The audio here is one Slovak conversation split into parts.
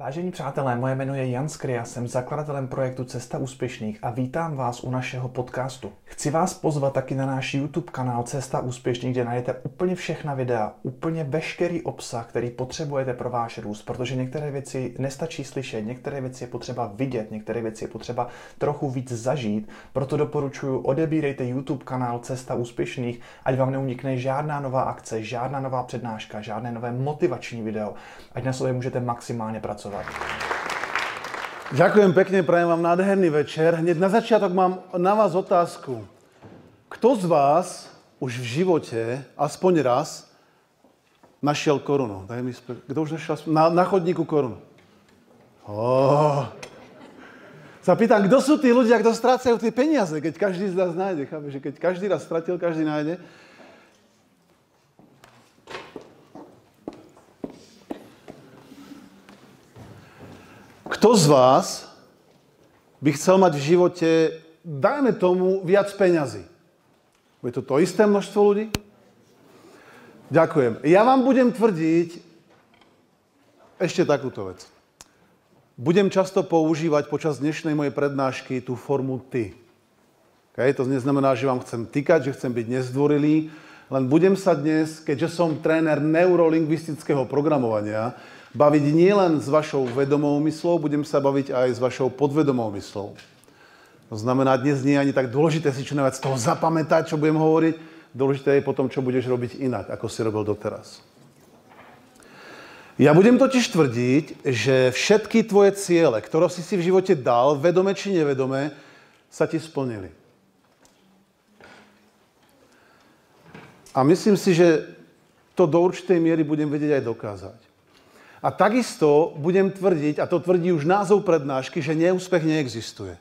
Vážení přátelé, moje jméno je Jan Skria, jsem zakladatelem projektu Cesta úspěšných a vítám vás u našeho podcastu. Chci vás pozvat taky na náš YouTube kanál Cesta úspěšných, kde najdete úplně všechna videa, úplně veškerý obsah, který potřebujete pro váš růst, protože některé věci nestačí slyšet, některé věci je potřeba vidět, některé věci je potřeba trochu víc zažít, proto doporučuji odebírejte YouTube kanál Cesta úspěšných, ať vám neunikne žádná nová akce, žádná nová přednáška, žádné nové motivační video, ať na sobě můžete maximálně pracovat pracovať. Ďakujem pekne, prajem vám nádherný večer. Hneď na začiatok mám na vás otázku. Kto z vás už v živote, aspoň raz, našiel korunu? Daj mi spe... Kto už našiel na, na chodníku korunu? Oh. Sa kto sú tí ľudia, kto strácajú tie peniaze, keď každý z nás nájde. Chápe, že keď každý raz stratil, každý nájde. Kto z vás by chcel mať v živote, dajme tomu, viac peňazí? Je to to isté množstvo ľudí? Ďakujem. Ja vám budem tvrdiť ešte takúto vec. Budem často používať počas dnešnej mojej prednášky tú formu ty. Okay? To neznamená, že vám chcem tykať, že chcem byť nezdvorilý, len budem sa dnes, keďže som tréner neurolingvistického programovania, baviť nielen s vašou vedomou myslou, budem sa baviť aj s vašou podvedomou myslou. To znamená, dnes nie je ani tak dôležité si čo najviac z toho zapamätať, čo budem hovoriť, dôležité je potom, čo budeš robiť inak, ako si robil doteraz. Ja budem totiž tvrdiť, že všetky tvoje ciele, ktoré si si v živote dal, vedome či nevedome, sa ti splnili. A myslím si, že to do určitej miery budem vedieť aj dokázať. A takisto budem tvrdiť, a to tvrdí už názov prednášky, že neúspech neexistuje.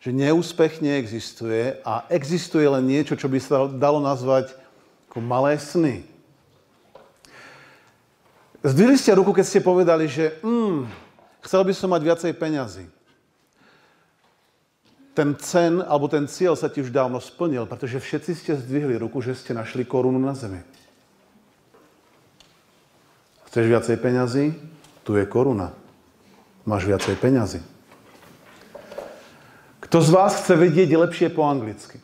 Že neúspech neexistuje a existuje len niečo, čo by sa dalo nazvať ako malé sny. Zdvihli ste ruku, keď ste povedali, že mm, chcel by som mať viacej peňazí. Ten cen, alebo ten cieľ sa ti už dávno splnil, pretože všetci ste zdvihli ruku, že ste našli korunu na zemi. Chceš viacej peňazí? Tu je koruna. Máš viacej peňazí. Kto z vás chce vedieť lepšie po anglicky?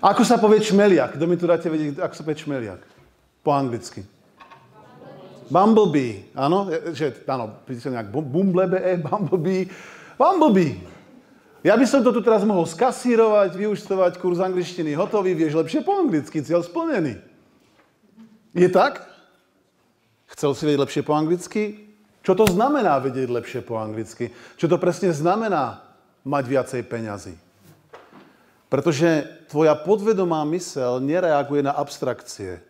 Ako sa povie čmeliak? Kto mi tu dáte vedieť, ako sa povie čmeliak? Po anglicky. Bumblebee. Áno, že, áno, príde nejak bumblebe, e, bumblebee. Bumblebee. Ja by som to tu teraz mohol skasírovať, vyučtovať kurz angličtiny. Hotový, vieš lepšie po anglicky, cieľ splnený. Je tak? Chcel si vedieť lepšie po anglicky? Čo to znamená vedieť lepšie po anglicky? Čo to presne znamená mať viacej peňazí? Pretože tvoja podvedomá mysel nereaguje na abstrakcie.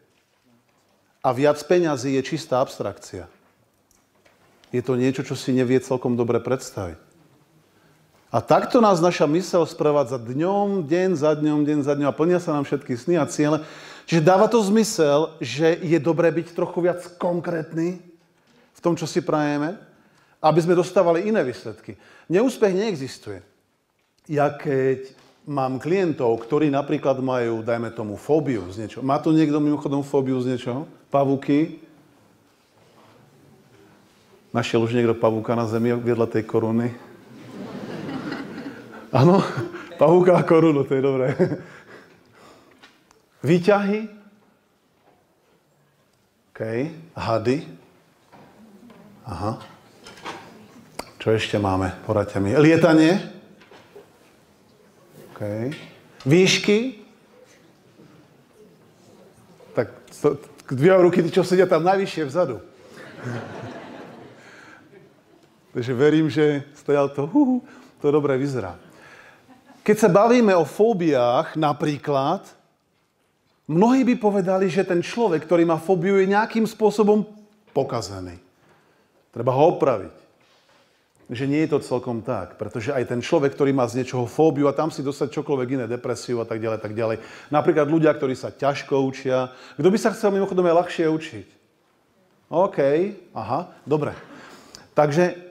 A viac peňazí je čistá abstrakcia. Je to niečo, čo si nevie celkom dobre predstaviť. A takto nás naša mysel sprevádza dňom, deň za dňom, deň za dňom a plnia sa nám všetky sny a ciele. Čiže dáva to zmysel, že je dobré byť trochu viac konkrétny v tom, čo si prajeme, aby sme dostávali iné výsledky. Neúspech neexistuje. Ja keď mám klientov, ktorí napríklad majú, dajme tomu, fóbiu z niečoho. Má tu niekto mimochodom fóbiu z niečoho? Pavúky? Našiel už niekto pavúka na zemi vedľa tej koruny? Áno? Pavúka a korunu, to je dobré. Výťahy. OK. Hady. Aha. Čo ešte máme? Poradte mi. Lietanie. OK. Výšky. Tak to, dve ruky, tí, čo sedia tam najvyššie vzadu. Takže verím, že stojal to, hu, to dobre vyzerá. Keď sa bavíme o fóbiách napríklad, Mnohí by povedali, že ten človek, ktorý má fóbiu, je nejakým spôsobom pokazený. Treba ho opraviť. Že nie je to celkom tak, pretože aj ten človek, ktorý má z niečoho fóbiu a tam si dostať čokoľvek iné, depresiu a tak ďalej, tak ďalej. Napríklad ľudia, ktorí sa ťažko učia. Kto by sa chcel mimochodom aj ľahšie učiť? OK, aha, dobre. Takže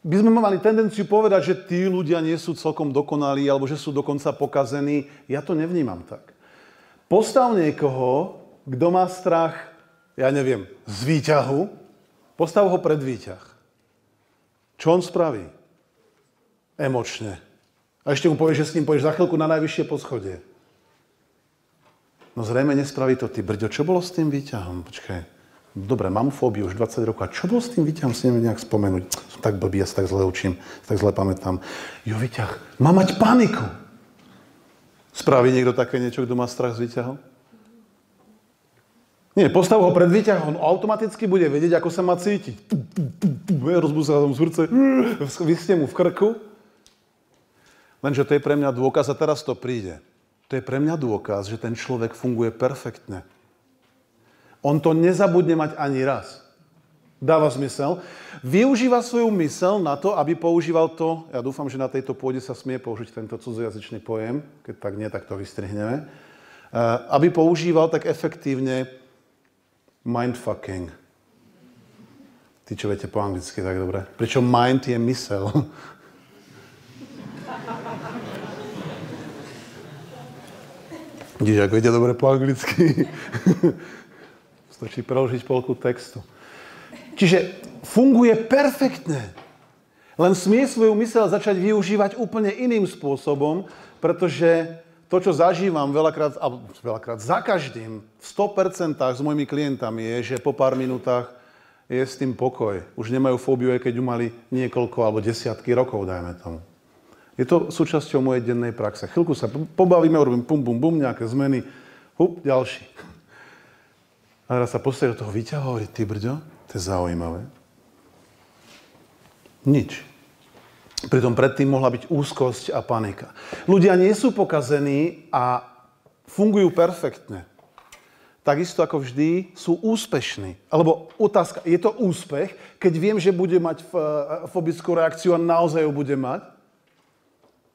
by sme mali tendenciu povedať, že tí ľudia nie sú celkom dokonalí alebo že sú dokonca pokazení. Ja to nevnímam tak. Postav niekoho, kto má strach ja neviem, z výťahu, postav ho pred výťah. Čo on spraví? Emočne. A ešte mu povieš, že s ním pôjdeš za chvíľku na najvyššie poschodie. No zrejme nespraví to ty. Brďo, čo bolo s tým výťahom? Počkaj. Dobre, mám fóbiu už 20 rokov. A čo bolo s tým výťahom? Si neviem nejak spomenúť. Som tak blbý, ja sa tak zle učím, tak zle pamätám. Jo, výťah. Má mať paniku. Spraví niekto také niečo, kto má strach z výťahom? Nie, postav ho pred výťah, on automaticky bude vedieť, ako sa má cítiť. Rozbudí sa tam srdce, vyste mu v krku. Lenže to je pre mňa dôkaz, a teraz to príde. To je pre mňa dôkaz, že ten človek funguje perfektne. On to nezabudne mať ani raz. Dáva zmysel. Využíva svoju mysel na to, aby používal to, ja dúfam, že na tejto pôde sa smie použiť tento cudzojazyčný pojem, keď tak nie, tak to vystrihneme, eh, aby používal tak efektívne mindfucking. Ty, čo viete po anglicky tak dobre. Pričom mind je mysel. Vidíš, ako vedia dobre po anglicky. Stačí preložiť polku textu. Čiže funguje perfektne. Len smie svoju mysel začať využívať úplne iným spôsobom, pretože to, čo zažívam veľakrát, a veľakrát za každým, v 100% s mojimi klientami je, že po pár minútach je s tým pokoj. Už nemajú fóbiu, aj keď ju mali niekoľko alebo desiatky rokov, dajme tomu. Je to súčasťou mojej dennej praxe. Chvíľku sa pobavíme, urobím pum, bum, bum, nejaké zmeny, hup, ďalší. A teraz sa postaví do toho výťahu a hovorí, ty brďo, to je zaujímavé. Nič. Pritom predtým mohla byť úzkosť a panika. Ľudia nie sú pokazení a fungujú perfektne. Takisto ako vždy sú úspešní. Alebo otázka, je to úspech, keď viem, že bude mať fobickú reakciu a naozaj ju bude mať?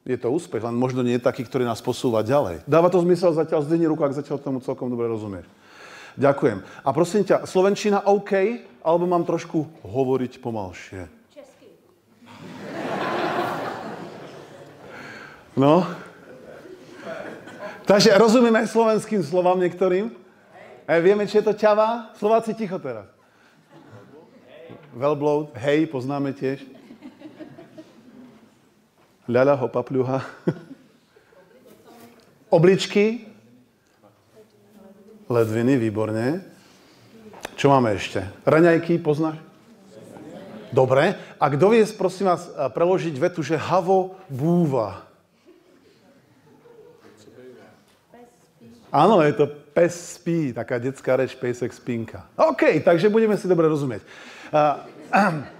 Je to úspech, len možno nie taký, ktorý nás posúva ďalej. Dáva to zmysel zatiaľ, zdvihni ruku, ak zatiaľ tomu celkom dobre rozumieš. Ďakujem. A prosím ťa, Slovenčina OK, alebo mám trošku hovoriť pomalšie? No. Takže rozumieme aj slovenským slovám niektorým? A vieme, či je to ťava? Slováci ticho teraz. Velbloud, hej, poznáme tiež. Ľaľa, hopa, pľuha. Obličky. Ledviny, výborne. Čo máme ešte? Raňajky, poznáš? Dobre. A kto vie, prosím vás, preložiť vetu, že havo búva? Áno, je to pes spí, taká detská reč, pesek spinka. OK, takže budeme si dobre rozumieť. Uh,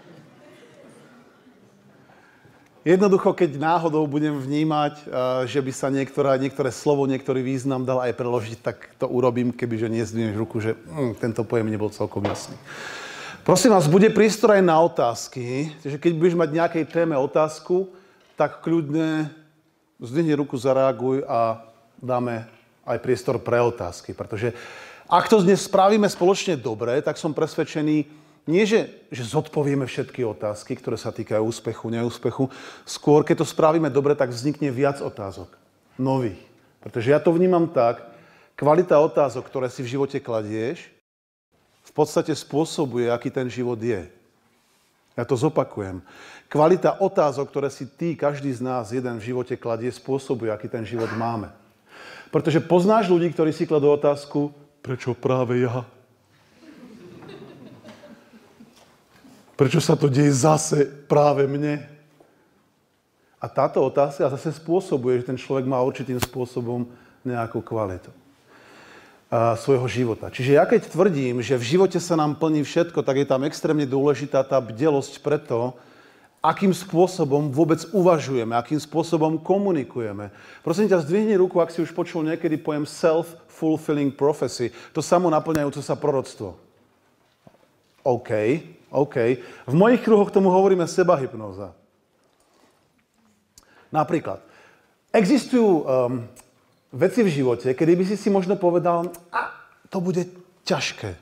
Jednoducho, keď náhodou budem vnímať, uh, že by sa niektorá, niektoré slovo, niektorý význam dal aj preložiť, tak to urobím, kebyže nie zdvihneš ruku, že hm, tento pojem nebol celkom jasný. Prosím vás, bude prístor aj na otázky. Takže keď budeš mať nejakej téme otázku, tak kľudne zdvihni ruku, zareaguj a dáme aj priestor pre otázky. Pretože ak to dnes spravíme spoločne dobre, tak som presvedčený, nie že, že zodpovieme všetky otázky, ktoré sa týkajú úspechu, neúspechu. Skôr, keď to spravíme dobre, tak vznikne viac otázok. Nových. Pretože ja to vnímam tak, kvalita otázok, ktoré si v živote kladieš, v podstate spôsobuje, aký ten život je. Ja to zopakujem. Kvalita otázok, ktoré si ty, každý z nás, jeden v živote kladie, spôsobuje, aký ten život máme. Pretože poznáš ľudí, ktorí si kladú otázku, prečo práve ja? Prečo sa to deje zase práve mne? A táto otázka zase spôsobuje, že ten človek má určitým spôsobom nejakú kvalitu svojho života. Čiže ja keď tvrdím, že v živote sa nám plní všetko, tak je tam extrémne dôležitá tá bdelosť preto, akým spôsobom vôbec uvažujeme, akým spôsobom komunikujeme. Prosím ťa, zdvihni ruku, ak si už počul niekedy pojem self-fulfilling prophecy. To samo naplňajúce sa proroctvo. OK, OK. V mojich kruhoch tomu hovoríme sebahypnóza. Napríklad, existujú um, veci v živote, kedy by si si možno povedal, a to bude ťažké.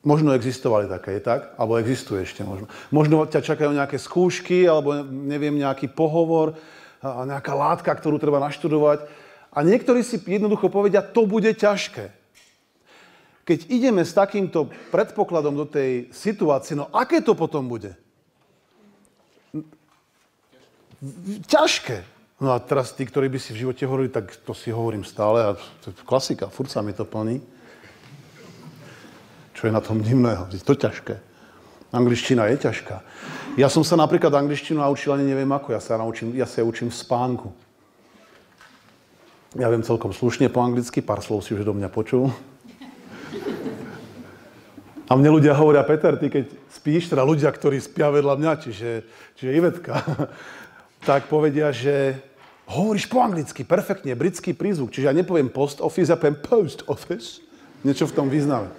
Možno existovali také, tak? Alebo existuje ešte možno. Možno ťa čakajú nejaké skúšky, alebo neviem, nejaký pohovor, nejaká látka, ktorú treba naštudovať. A niektorí si jednoducho povedia, to bude ťažké. Keď ideme s takýmto predpokladom do tej situácie, no aké to potom bude? Ťažké. No a teraz tí, ktorí by si v živote hovorili, tak to si hovorím stále a to je klasika, furt sa mi to plní. Čo je na tom divného? Je to ťažké. Angličtina je ťažká. Ja som sa napríklad angličtinu naučil, ani neviem ako, ja sa, naučím, ja sa učím v spánku. Ja viem celkom slušne po anglicky, pár slov si už do mňa počul. A mne ľudia hovoria, Peter, ty keď spíš, teda ľudia, ktorí spia vedľa mňa, čiže, čiže Ivetka, tak povedia, že hovoríš po anglicky, perfektne, britský prízvuk. Čiže ja nepoviem post office, ja poviem post office. Niečo v tom význame.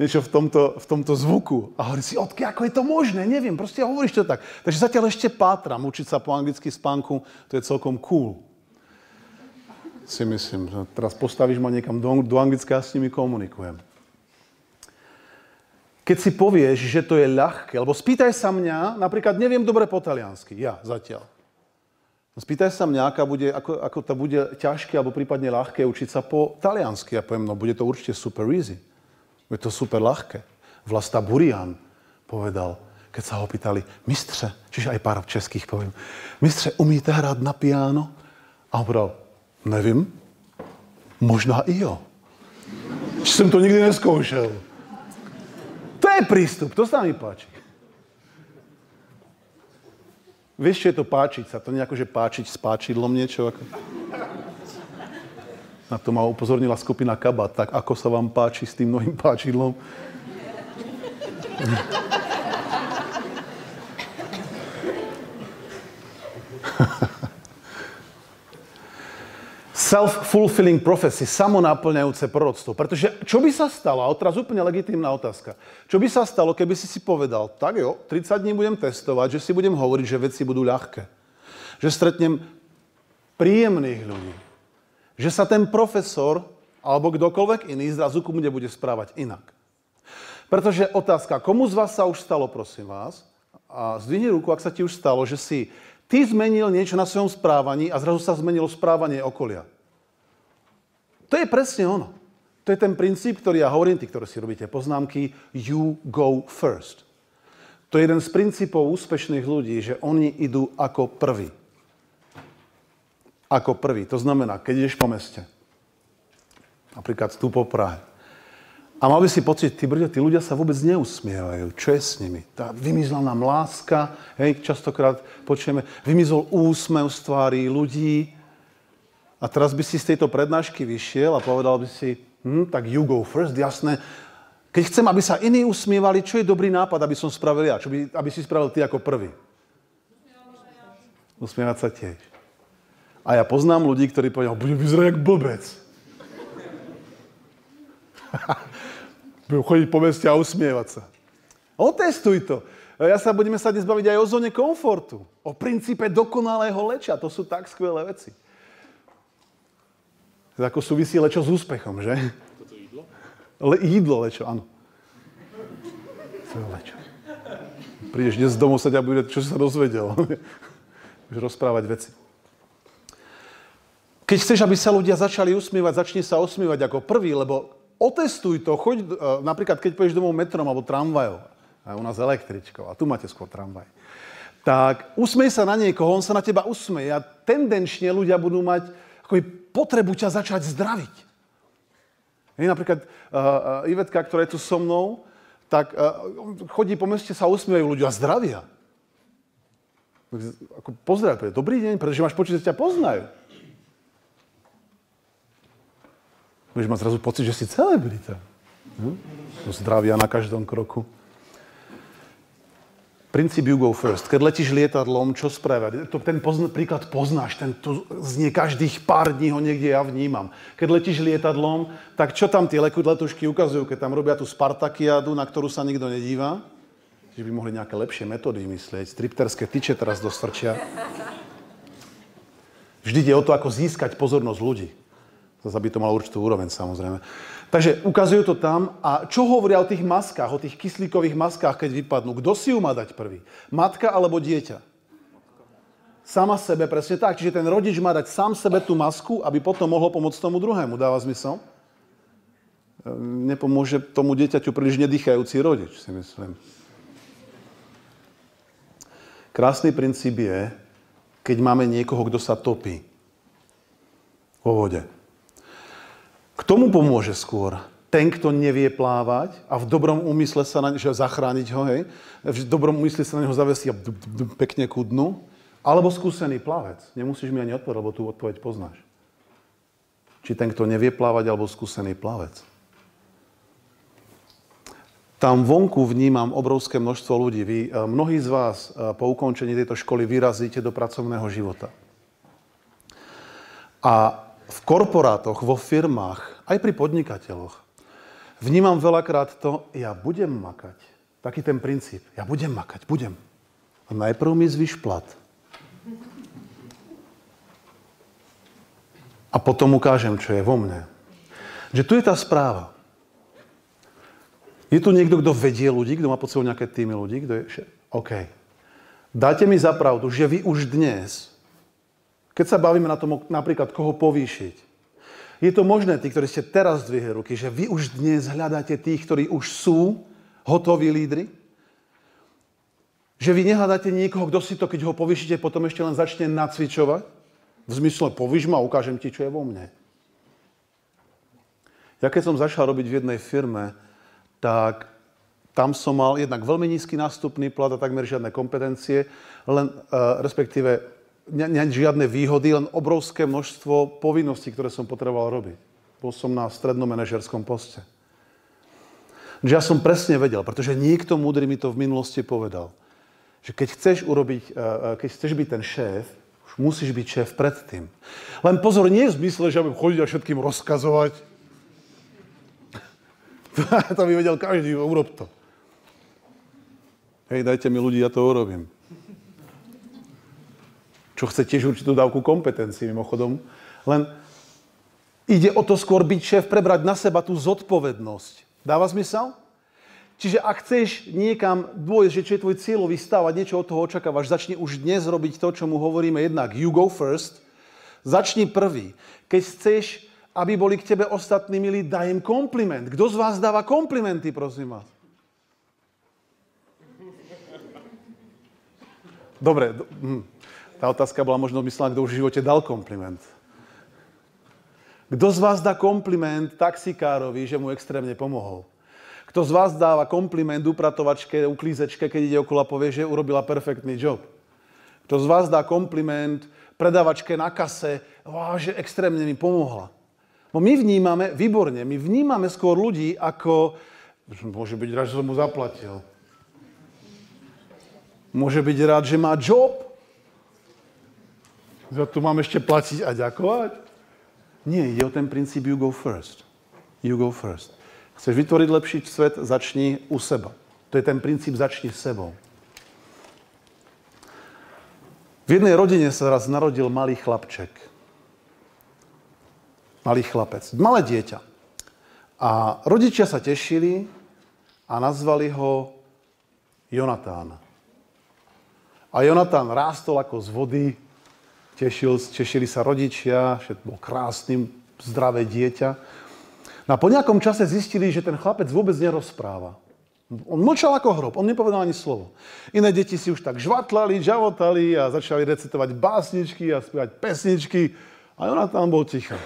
Niečo v tomto, v tomto zvuku. A hovorí si, odky, ako je to možné? Neviem, proste hovoríš to tak. Takže zatiaľ ešte pátram, učiť sa po anglicky spánku, to je celkom cool. Si myslím, že teraz postavíš ma niekam do, do Anglicka a s nimi komunikujem. Keď si povieš, že to je ľahké, lebo spýtaj sa mňa, napríklad neviem dobre po taliansky, ja zatiaľ. Spýtaj sa mňa, aká bude, ako, ako to bude ťažké alebo prípadne ľahké učiť sa po taliansky. Ja poviem, no bude to určite super easy. Bude to super ľahké. Vlasta Burian povedal, keď sa ho pýtali, mistře, čiže aj pár českých poviem, mistře, umíte hrát na piano? A on povedal, nevím, možná i jo. Či jsem to nikdy neskoušel. To je prístup, to sa mi páči. Vieš, čo je to páčiť sa? To nejako, že páčiť s páčidlom niečo? Ako... Na to ma upozornila skupina Kabat. Tak ako sa vám páči s tým novým páčidlom? Self-fulfilling prophecy, samonáplňajúce proroctvo. Pretože čo by sa stalo, a teraz úplne legitímna otázka, čo by sa stalo, keby si si povedal, tak jo, 30 dní budem testovať, že si budem hovoriť, že veci budú ľahké. Že stretnem príjemných ľudí. Že sa ten profesor alebo kdokoľvek iný zrazu ku mne bude správať inak. Pretože otázka, komu z vás sa už stalo, prosím vás, a zdvihni ruku, ak sa ti už stalo, že si ty zmenil niečo na svojom správaní a zrazu sa zmenilo správanie okolia. To je presne ono. To je ten princíp, ktorý ja hovorím, tí, ktorí si robíte poznámky, you go first. To je jeden z princípov úspešných ľudí, že oni idú ako prvý. Ako prvý. To znamená, keď ideš po meste, napríklad tu po Prahe, a mal by si pocit, tí, brďo, tí ľudia sa vôbec neusmievajú. Čo je s nimi? Tá vymizla nám láska, hej, častokrát počujeme, vymizol úsmev z tvári ľudí, a teraz by si z tejto prednášky vyšiel a povedal by si, hm, tak you go first, jasné. Keď chcem, aby sa iní usmievali, čo je dobrý nápad, aby som spravil ja? Čo by, aby si spravil ty ako prvý? Usmievať sa tiež. A ja poznám ľudí, ktorí povedal, bude vyzerať jak blbec. Budem chodiť po meste a usmievať sa. Otestuj to. Ja sa budeme sa dnes baviť aj o zóne komfortu. O princípe dokonalého leča. To sú tak skvelé veci. Ako súvisí lečo s úspechom, že? Toto jídlo? Le, jídlo lečo, áno. To je lečo. Prídeš dnes domov sa ťa bude, čo si sa dozvedel. Budeš rozprávať veci. Keď chceš, aby sa ľudia začali usmievať, začni sa usmievať ako prvý, lebo otestuj to, choď, e, napríklad keď pôjdeš domov metrom alebo tramvajom, a u nás električkou, a tu máte skôr tramvaj, tak usmej sa na niekoho, on sa na teba usmeje a tendenčne ľudia budú mať akoby potrebu ťa začať zdraviť. Hej, napríklad uh, Ivetka, ktorá je tu so mnou, tak uh, chodí po meste, sa usmievajú ľudia a zdravia. Ako pozdrav, dobrý deň, pretože máš počuť, že ťa poznajú. Budeš mať zrazu pocit, že si celebrita. Hm? Zdravia na každom kroku. Princíp you go first. Keď letíš lietadlom, čo spraviť? Ten pozn- príklad poznáš, ten tu znie každých pár dní ho niekde ja vnímam. Keď letíš lietadlom, tak čo tam tie letušky ukazujú, keď tam robia tú Spartakiadu, na ktorú sa nikto nedíva? Že by mohli nejaké lepšie metódy vymyslieť. Stripterské tyče teraz dostrčia. Vždy ide o to, ako získať pozornosť ľudí. Zase by to malo určitú úroveň, samozrejme. Takže ukazujú to tam. A čo hovoria o tých maskách, o tých kyslíkových maskách, keď vypadnú? Kto si ju má dať prvý? Matka alebo dieťa? Sama sebe, presne tak. Čiže ten rodič má dať sám sebe tú masku, aby potom mohol pomôcť tomu druhému. Dáva zmysel? nepomôže tomu dieťaťu príliš nedýchajúci rodič, si myslím. Krásny princíp je, keď máme niekoho, kto sa topí vo vode. K tomu pomôže skôr ten, kto nevie plávať a v dobrom úmysle sa na neho zachrániť ho, hej, v dobrom úmysle sa na neho zavesí a pekne ku dnu, alebo skúsený plavec. Nemusíš mi ani odpovedať, lebo tú odpoveď poznáš. Či ten, kto nevie plávať, alebo skúsený plavec. Tam vonku vnímam obrovské množstvo ľudí. Vy, eh, mnohí z vás eh, po ukončení tejto školy vyrazíte do pracovného života. A v korporátoch, vo firmách, aj pri podnikateľoch, vnímam veľakrát to, ja budem makať. Taký ten princíp. Ja budem makať, budem. A najprv mi zvyš plat. A potom ukážem, čo je vo mne. Že tu je tá správa. Je tu niekto, kto vedie ľudí, kto má pod sebou nejaké týmy ľudí, kto je... OK. Dajte mi za pravdu, že vy už dnes, keď sa bavíme na tom, napríklad koho povýšiť, je to možné, tí, ktorí ste teraz zdvihli ruky, že vy už dnes hľadáte tých, ktorí už sú hotoví lídry? Že vy nehľadáte niekoho, kto si to, keď ho povýšite, potom ešte len začne nacvičovať? V zmysle, povíš ma, ukážem ti, čo je vo mne. Ja keď som začal robiť v jednej firme, tak tam som mal jednak veľmi nízky nástupný plat a takmer žiadne kompetencie, len, uh, respektíve ne, ne, žiadne výhody, len obrovské množstvo povinností, ktoré som potreboval robiť. Bol som na strednom manažerskom poste. Že ja som presne vedel, pretože niekto múdry mi to v minulosti povedal, že keď chceš urobiť, uh, keď chceš byť ten šéf, už musíš byť šéf predtým. Len pozor, nie je v zmysle, že budem chodiť a všetkým rozkazovať, to by vedel každý, urob to. Hej, dajte mi ľudí, ja to urobím. Čo chce tiež určitú dávku kompetencií, mimochodom. Len ide o to skôr byť šéf, prebrať na seba tú zodpovednosť. Dáva zmysel? Čiže ak chceš niekam dôjsť, že čo je tvoj cieľový stav a niečo od toho očakávaš, začni už dnes robiť to, čo mu hovoríme jednak you go first. Začni prvý. Keď chceš aby boli k tebe ostatní milí, daj im kompliment. Kto z vás dáva komplimenty, prosím vás? Dobre, hm. Tá otázka bola možno myslená, kto už v živote dal kompliment. Kto z vás dá kompliment taxikárovi, že mu extrémne pomohol? Kto z vás dáva kompliment upratovačke, uklízečke, keď ide okolo a povie, že urobila perfektný job? Kto z vás dá kompliment predavačke na kase, že extrémne mi pomohla? No my vnímame, výborne, my vnímame skôr ľudí ako, môže byť rád, že som mu zaplatil. Môže byť rád, že má job. Za to mám ešte platiť a ďakovať? Nie, je o ten princíp you go first. You go first. Chceš vytvoriť lepší svet, začni u seba. To je ten princíp začni s sebou. V jednej rodine sa raz narodil malý chlapček malý chlapec, malé dieťa. A rodičia sa tešili a nazvali ho Jonatán. A Jonatán rástol ako z vody, tešil, tešili sa rodičia, že bol krásnym, zdravé dieťa. No a po nejakom čase zistili, že ten chlapec vôbec nerozpráva. On mlčal ako hrob, on nepovedal ani slovo. Iné deti si už tak žvatlali, žavotali a začali recitovať básničky a spievať pesničky a Jonatán bol ticho.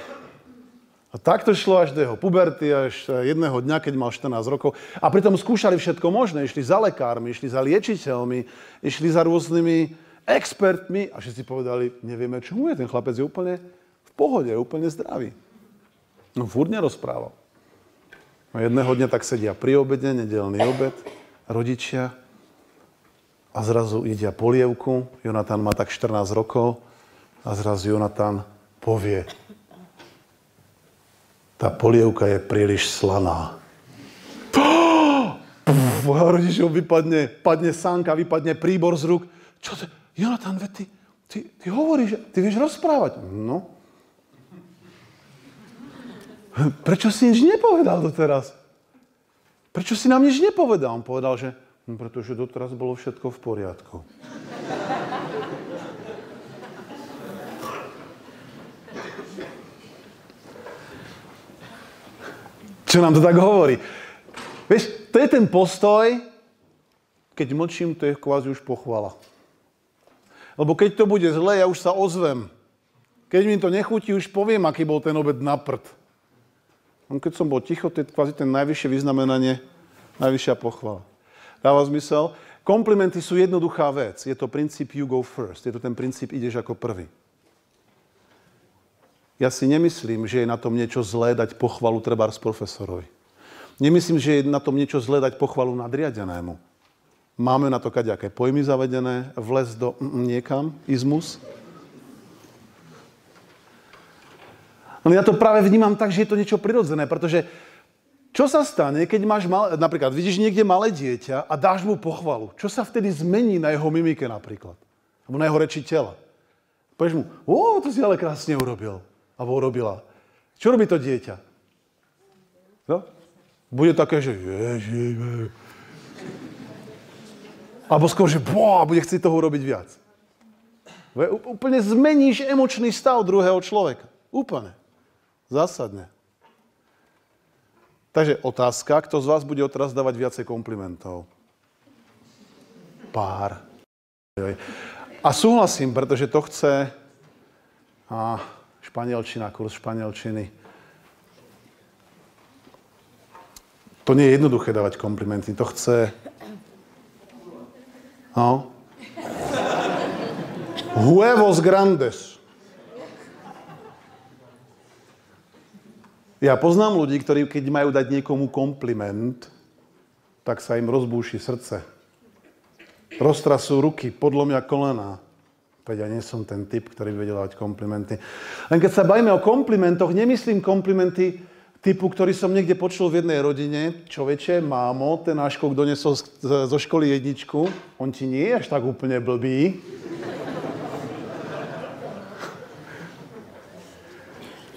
A takto šlo až do jeho puberty, až jedného dňa, keď mal 14 rokov. A pritom skúšali všetko možné. Išli za lekármi, išli za liečiteľmi, išli za rôznymi expertmi a všetci povedali, nevieme, čo mu je. Ten chlapec je úplne v pohode, úplne zdravý. No furt nerozprával. A jedného dňa tak sedia pri obede, nedelný obed, rodičia a zrazu ide polievku. Jonatán má tak 14 rokov a zrazu Jonatán povie, tá polievka je príliš slaná. Rodičov vypadne, padne sánka, vypadne príbor z rúk. Čo to? Jonathan, ty, ty, ty hovoríš, ty vieš rozprávať. No. Prečo si nič nepovedal doteraz? Prečo si nám nič nepovedal? On povedal, že no, pretože doteraz bolo všetko v poriadku. Čo nám to tak hovorí? Vieš, to je ten postoj, keď mlčím, to je kvázi už pochvala. Lebo keď to bude zle, ja už sa ozvem. Keď mi to nechutí, už poviem, aký bol ten obed na prd. Keď som bol ticho, to je kvázi ten najvyššie vyznamenanie, najvyššia pochvala. Dáva zmysel? Komplimenty sú jednoduchá vec. Je to princíp you go first. Je to ten princíp ideš ako prvý. Ja si nemyslím, že je na tom niečo zlé dať pochvalu trebárs profesorovi. Nemyslím, že je na tom niečo zlé dať pochvalu nadriadenému. Máme na to kaďaké pojmy zavedené, vles do niekam, izmus. No ja to práve vnímam tak, že je to niečo prirodzené, pretože čo sa stane, keď máš malé, napríklad vidíš niekde malé dieťa a dáš mu pochvalu? Čo sa vtedy zmení na jeho mimike napríklad? Alebo na jeho reči tela? Povieš mu, o, to si ale krásne urobil alebo urobila. Čo robí to dieťa? No? Bude také, že ježi, Alebo skôr, že bo, bude chcieť toho urobiť viac. Úplne zmeníš emočný stav druhého človeka. Úplne. Zásadne. Takže otázka, kto z vás bude odteraz dávať viacej komplimentov? Pár. A súhlasím, pretože to chce... A španielčina, kurz španielčiny. To nie je jednoduché dávať komplimenty, to chce... No. Huevos grandes. Ja poznám ľudí, ktorí keď majú dať niekomu kompliment, tak sa im rozbúši srdce. Roztrasú ruky, podlomia kolená. Veď ja nie som ten typ, ktorý by vedel dávať komplimenty. Len keď sa bavíme o komplimentoch, nemyslím komplimenty typu, ktorý som niekde počul v jednej rodine. Čoveče, mámo, ten náškok donesol zo školy jedničku. On ti nie je až tak úplne blbý.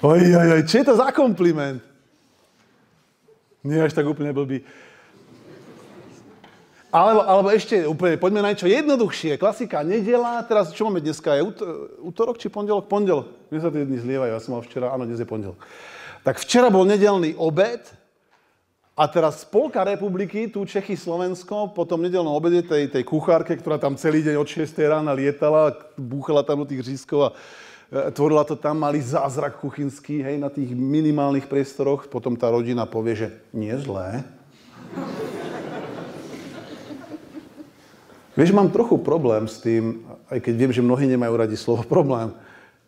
Oj, oj, oj, čo je to za kompliment? Nie až tak úplne blbý. Alebo, alebo ešte úplne, poďme na niečo jednoduchšie. Klasika, nedela, teraz čo máme dneska? Je útorok či pondelok? Pondelok. Mne sa tie dny zlievajú, ja som mal včera, áno, dnes je pondelok. Tak včera bol nedelný obed a teraz Polka republiky, tu Čechy, Slovensko, po tom nedelnom obede tej, tej kuchárke, ktorá tam celý deň od 6 rána lietala, búchala tam do tých řízkov a e, tvorila to tam, mali zázrak kuchynský, hej, na tých minimálnych priestoroch. Potom tá rodina povie, že nie zlé. Vieš, mám trochu problém s tým, aj keď viem, že mnohí nemajú radi slovo problém,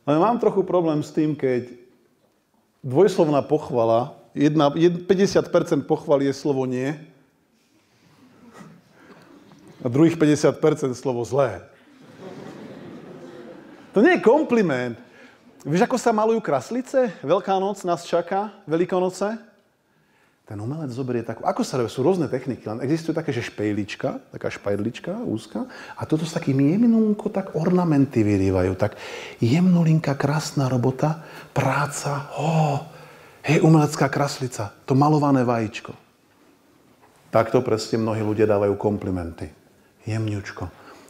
ale mám trochu problém s tým, keď dvojslovná pochvala, jedna, 50% pochvaly je slovo nie a druhých 50% slovo zlé. To nie je kompliment. Vieš, ako sa malujú kraslice? Veľká noc nás čaká, Veľkonoce ten umelec zoberie takú, ako sa sú rôzne techniky, len existuje také, že špejlička, taká špajdlička úzka a toto s takým jemnúnko tak ornamenty vyrývajú, tak jemnulinka, krásna robota, práca, oh, hej, umelecká kraslica, to malované vajíčko. Takto presne mnohí ľudia dávajú komplimenty. Jemňučko.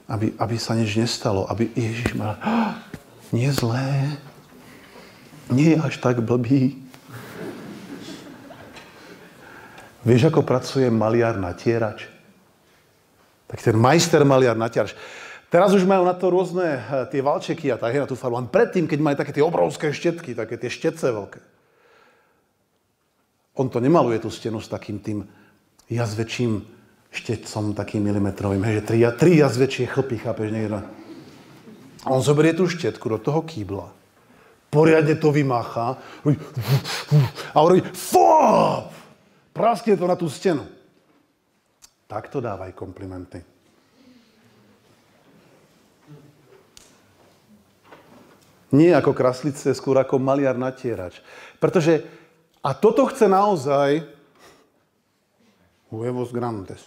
Aby, aby sa nič nestalo, aby Ježiš mal, oh, nie zlé, nie až tak blbý, Vieš, ako pracuje maliar natierač? Tak ten majster maliar natierač. Teraz už majú na to rôzne eh, tie valčeky a tak, na tú farbu. Len predtým, keď mali také tie obrovské štetky, také tie štetce veľké. On to nemaluje tú stenu s takým tým jazvečím štetcom, takým milimetrovým, hej, že tri, tri jazvečie chlpy, chápeš, niekde. A on zoberie tú štetku do toho kýbla, poriadne to vymácha a hovorí, fop! Praskne to na tú stenu. Takto dávaj komplimenty. Nie ako kraslice, skôr ako maliar natierač. Pretože, a toto chce naozaj huevos grandes.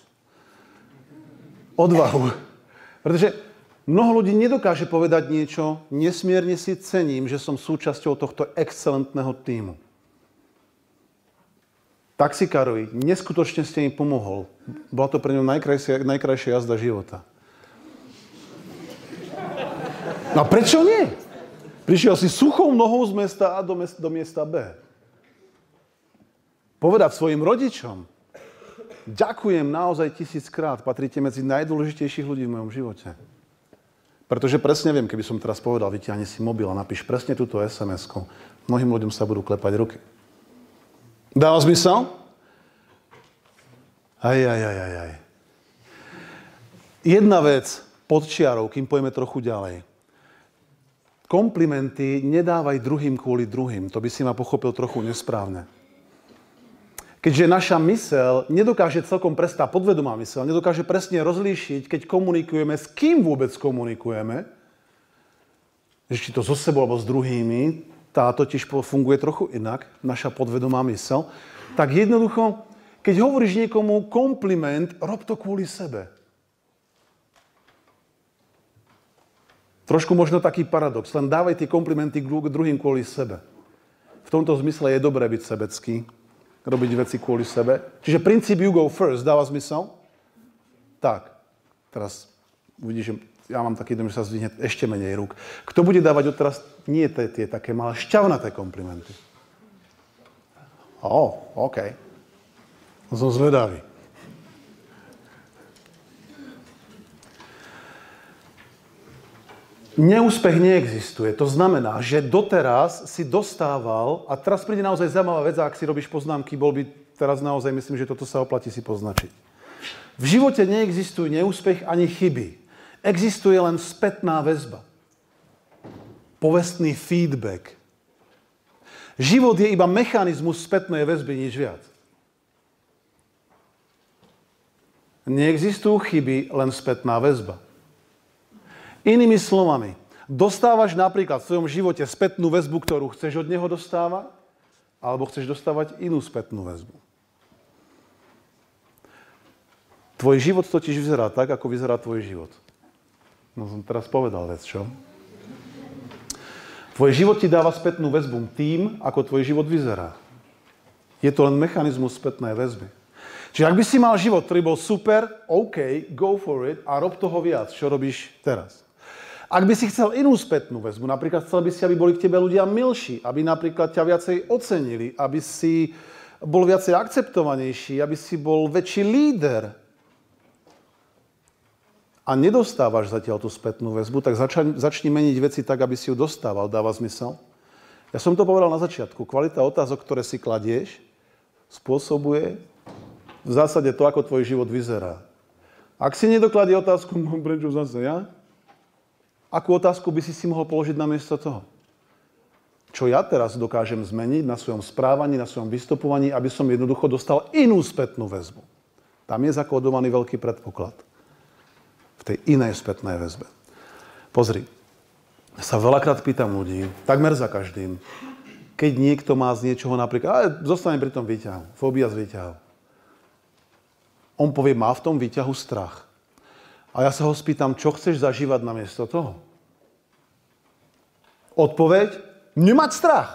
Odvahu. Pretože mnoho ľudí nedokáže povedať niečo, nesmierne si cením, že som súčasťou tohto excelentného týmu taxikárovi, neskutočne ste mi pomohol. Bola to pre ňu najkrajšia, najkrajšia jazda života. No a prečo nie? Prišiel si suchou nohou z mesta A do, mesta, do miesta B. povedať svojim rodičom, ďakujem naozaj tisíckrát, patríte medzi najdôležitejších ľudí v mojom živote. Pretože presne viem, keby som teraz povedal, vyťahni si mobil a napíš presne túto SMS-ku, mnohým ľuďom sa budú klepať ruky. Dáva zmysel? Aj, aj, aj, aj, aj. Jedna vec pod čiarou, kým pojeme trochu ďalej. Komplimenty nedávaj druhým kvôli druhým. To by si ma pochopil trochu nesprávne. Keďže naša mysel nedokáže celkom presne, podvedomá mysel, nedokáže presne rozlíšiť, keď komunikujeme, s kým vôbec komunikujeme, že či to so sebou alebo s druhými, tá totiž funguje trochu inak, naša podvedomá mysel, tak jednoducho, keď hovoríš niekomu kompliment, rob to kvôli sebe. Trošku možno taký paradox, len dávaj tie komplimenty druhým kvôli sebe. V tomto zmysle je dobré byť sebecký, robiť veci kvôli sebe. Čiže princíp you go first dáva zmysel? Tak, teraz uvidíš, že ja mám taký dom, že sa zdvihne ešte menej rúk. Kto bude dávať odteraz nie tie, tie také malé šťavnaté komplimenty? Ó, oh, OK. Som zvedavý. Neúspech neexistuje. To znamená, že doteraz si dostával, a teraz príde naozaj zaujímavá vec, ak si robíš poznámky, bol by teraz naozaj, myslím, že toto sa oplatí si poznačiť. V živote neexistujú neúspech ani chyby. Existuje len spätná väzba. Povestný feedback. Život je iba mechanizmus spätnej väzby, nič viac. Neexistujú chyby, len spätná väzba. Inými slovami, dostávaš napríklad v svojom živote spätnú väzbu, ktorú chceš od neho dostávať, alebo chceš dostávať inú spätnú väzbu. Tvoj život totiž vyzerá tak, ako vyzerá tvoj život. No som teraz povedal vec, čo? Tvoj život ti dáva spätnú väzbu tým, ako tvoj život vyzerá. Je to len mechanizmus spätnej väzby. Čiže ak by si mal život, ktorý bol super, OK, go for it a rob toho viac, čo robíš teraz. Ak by si chcel inú spätnú väzbu, napríklad chcel by si, aby boli k tebe ľudia milší, aby napríklad ťa viacej ocenili, aby si bol viacej akceptovanejší, aby si bol väčší líder a nedostávaš zatiaľ tú spätnú väzbu, tak začni, začni meniť veci tak, aby si ju dostával. Dáva zmysel? Ja som to povedal na začiatku. Kvalita otázok, ktoré si kladieš, spôsobuje v zásade to, ako tvoj život vyzerá. Ak si nedokladie otázku, prečo zase ja? Akú otázku by si si mohol položiť na miesto toho? Čo ja teraz dokážem zmeniť na svojom správaní, na svojom vystupovaní, aby som jednoducho dostal inú spätnú väzbu. Tam je zakódovaný veľký predpoklad. V tej inej spätnej väzbe. Pozri, sa veľakrát pýtam ľudí, takmer za každým, keď niekto má z niečoho napríklad, ale zostane pri tom výťahu, fóbia z výťahu. On povie, má v tom výťahu strach. A ja sa ho spýtam, čo chceš zažívať namiesto toho? Odpoveď, nemať strach.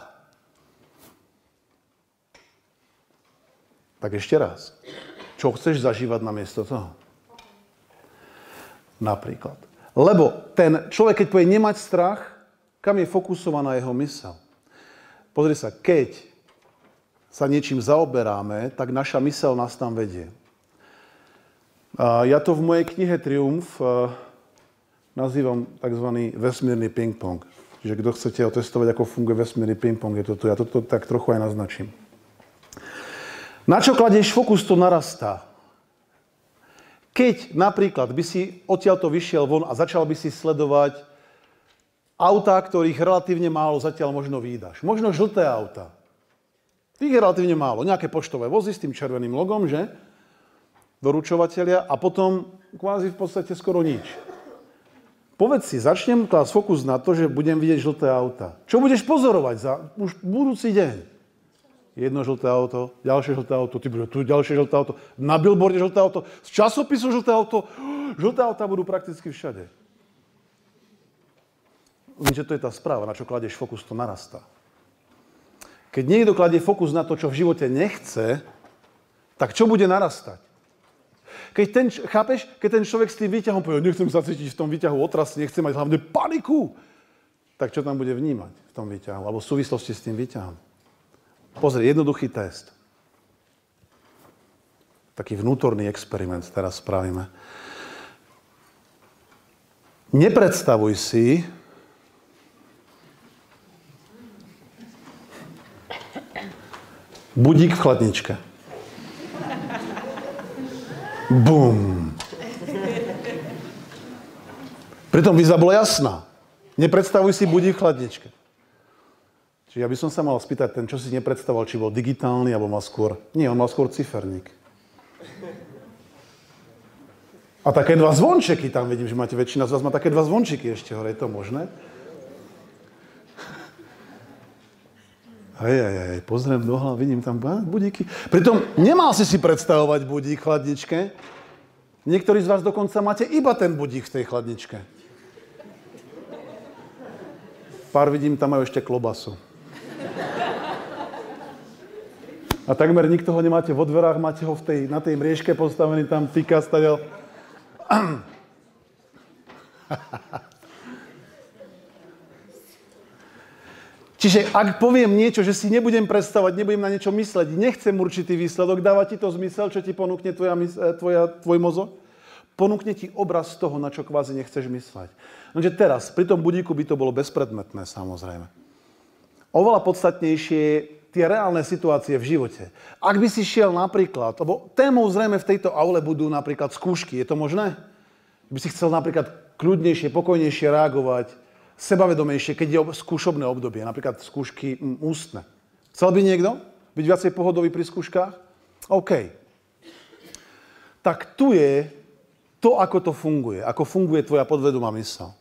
Tak ešte raz. Čo chceš zažívať namiesto toho? Napríklad. Lebo ten človek, keď povie nemať strach, kam je fokusovaná jeho mysel? Pozri sa, keď sa niečím zaoberáme, tak naša mysel nás tam vedie. Ja to v mojej knihe Triumf nazývam tzv. vesmírny ping-pong. Čiže kto chcete otestovať, ako funguje vesmírny ping-pong, je to tu. Ja toto tak trochu aj naznačím. Na čo kladieš fokus, to narastá. Keď napríklad by si odtiaľto vyšiel von a začal by si sledovať autá, ktorých relatívne málo zatiaľ možno výdaš. Možno žlté auta. Tých je relatívne málo. Nejaké poštové vozy s tým červeným logom, že? doručovateľia a potom kvázi v podstate skoro nič. Povedz si, začnem klásť fokus na to, že budem vidieť žlté auta. Čo budeš pozorovať za už budúci deň? Jedno žlté auto, ďalšie žlté auto, ty bude tu ďalšie žlté auto, na billboarde žlté auto, z časopisu žlté auto. Žlté auta budú prakticky všade. Lenže to je tá správa, na čo kladieš fokus, to narastá. Keď niekto kladie fokus na to, čo v živote nechce, tak čo bude narastať? Keď ten, chápeš, keď ten človek s tým výťahom povie, nechcem sa cítiť v tom výťahu otrasne, nechcem mať hlavne paniku, tak čo tam bude vnímať v tom výťahu, alebo v súvislosti s tým výťahom? Pozri, jednoduchý test. Taký vnútorný experiment teraz spravíme. Nepredstavuj si, budík v chladničke. Bum. Pritom výzva bola jasná. Nepredstavuj si budík v chladničke. Čiže ja by som sa mal spýtať, ten, čo si nepredstavoval, či bol digitálny, alebo mal skôr... Nie, on mal skôr ciferník. A také dva zvončeky tam vidím, že máte väčšina z vás má také dva zvončeky ešte hore. Je to možné? Aj, aj, aj, pozriem do hlavy, vidím tam budíky. Pritom nemal si si predstavovať budík v chladničke. Niektorí z vás dokonca máte iba ten budík v tej chladničke. Pár vidím, tam majú ešte klobasu. A takmer nikto ho nemáte vo dverách, máte ho v tej, na tej mriežke postavený, tam týka stadiaľ. Čiže ak poviem niečo, že si nebudem predstavať, nebudem na niečo mysleť, nechcem určitý výsledok, dáva ti to zmysel, čo ti ponúkne tvoja, e, tvoja, tvoj mozog? Ponúkne ti obraz toho, na čo kvázi nechceš mysleť. Nože teraz, pri tom budíku by to bolo bezpredmetné, samozrejme. Oveľa podstatnejšie tie reálne situácie v živote. Ak by si šiel napríklad, lebo témou zrejme v tejto aule budú napríklad skúšky, je to možné? By si chcel napríklad kľudnejšie, pokojnejšie reagovať, sebavedomejšie, keď je skúšobné obdobie, napríklad skúšky ústne. Chcel by niekto byť viacej pohodový pri skúškach? OK. Tak tu je to, ako to funguje, ako funguje tvoja podvedomá mysl.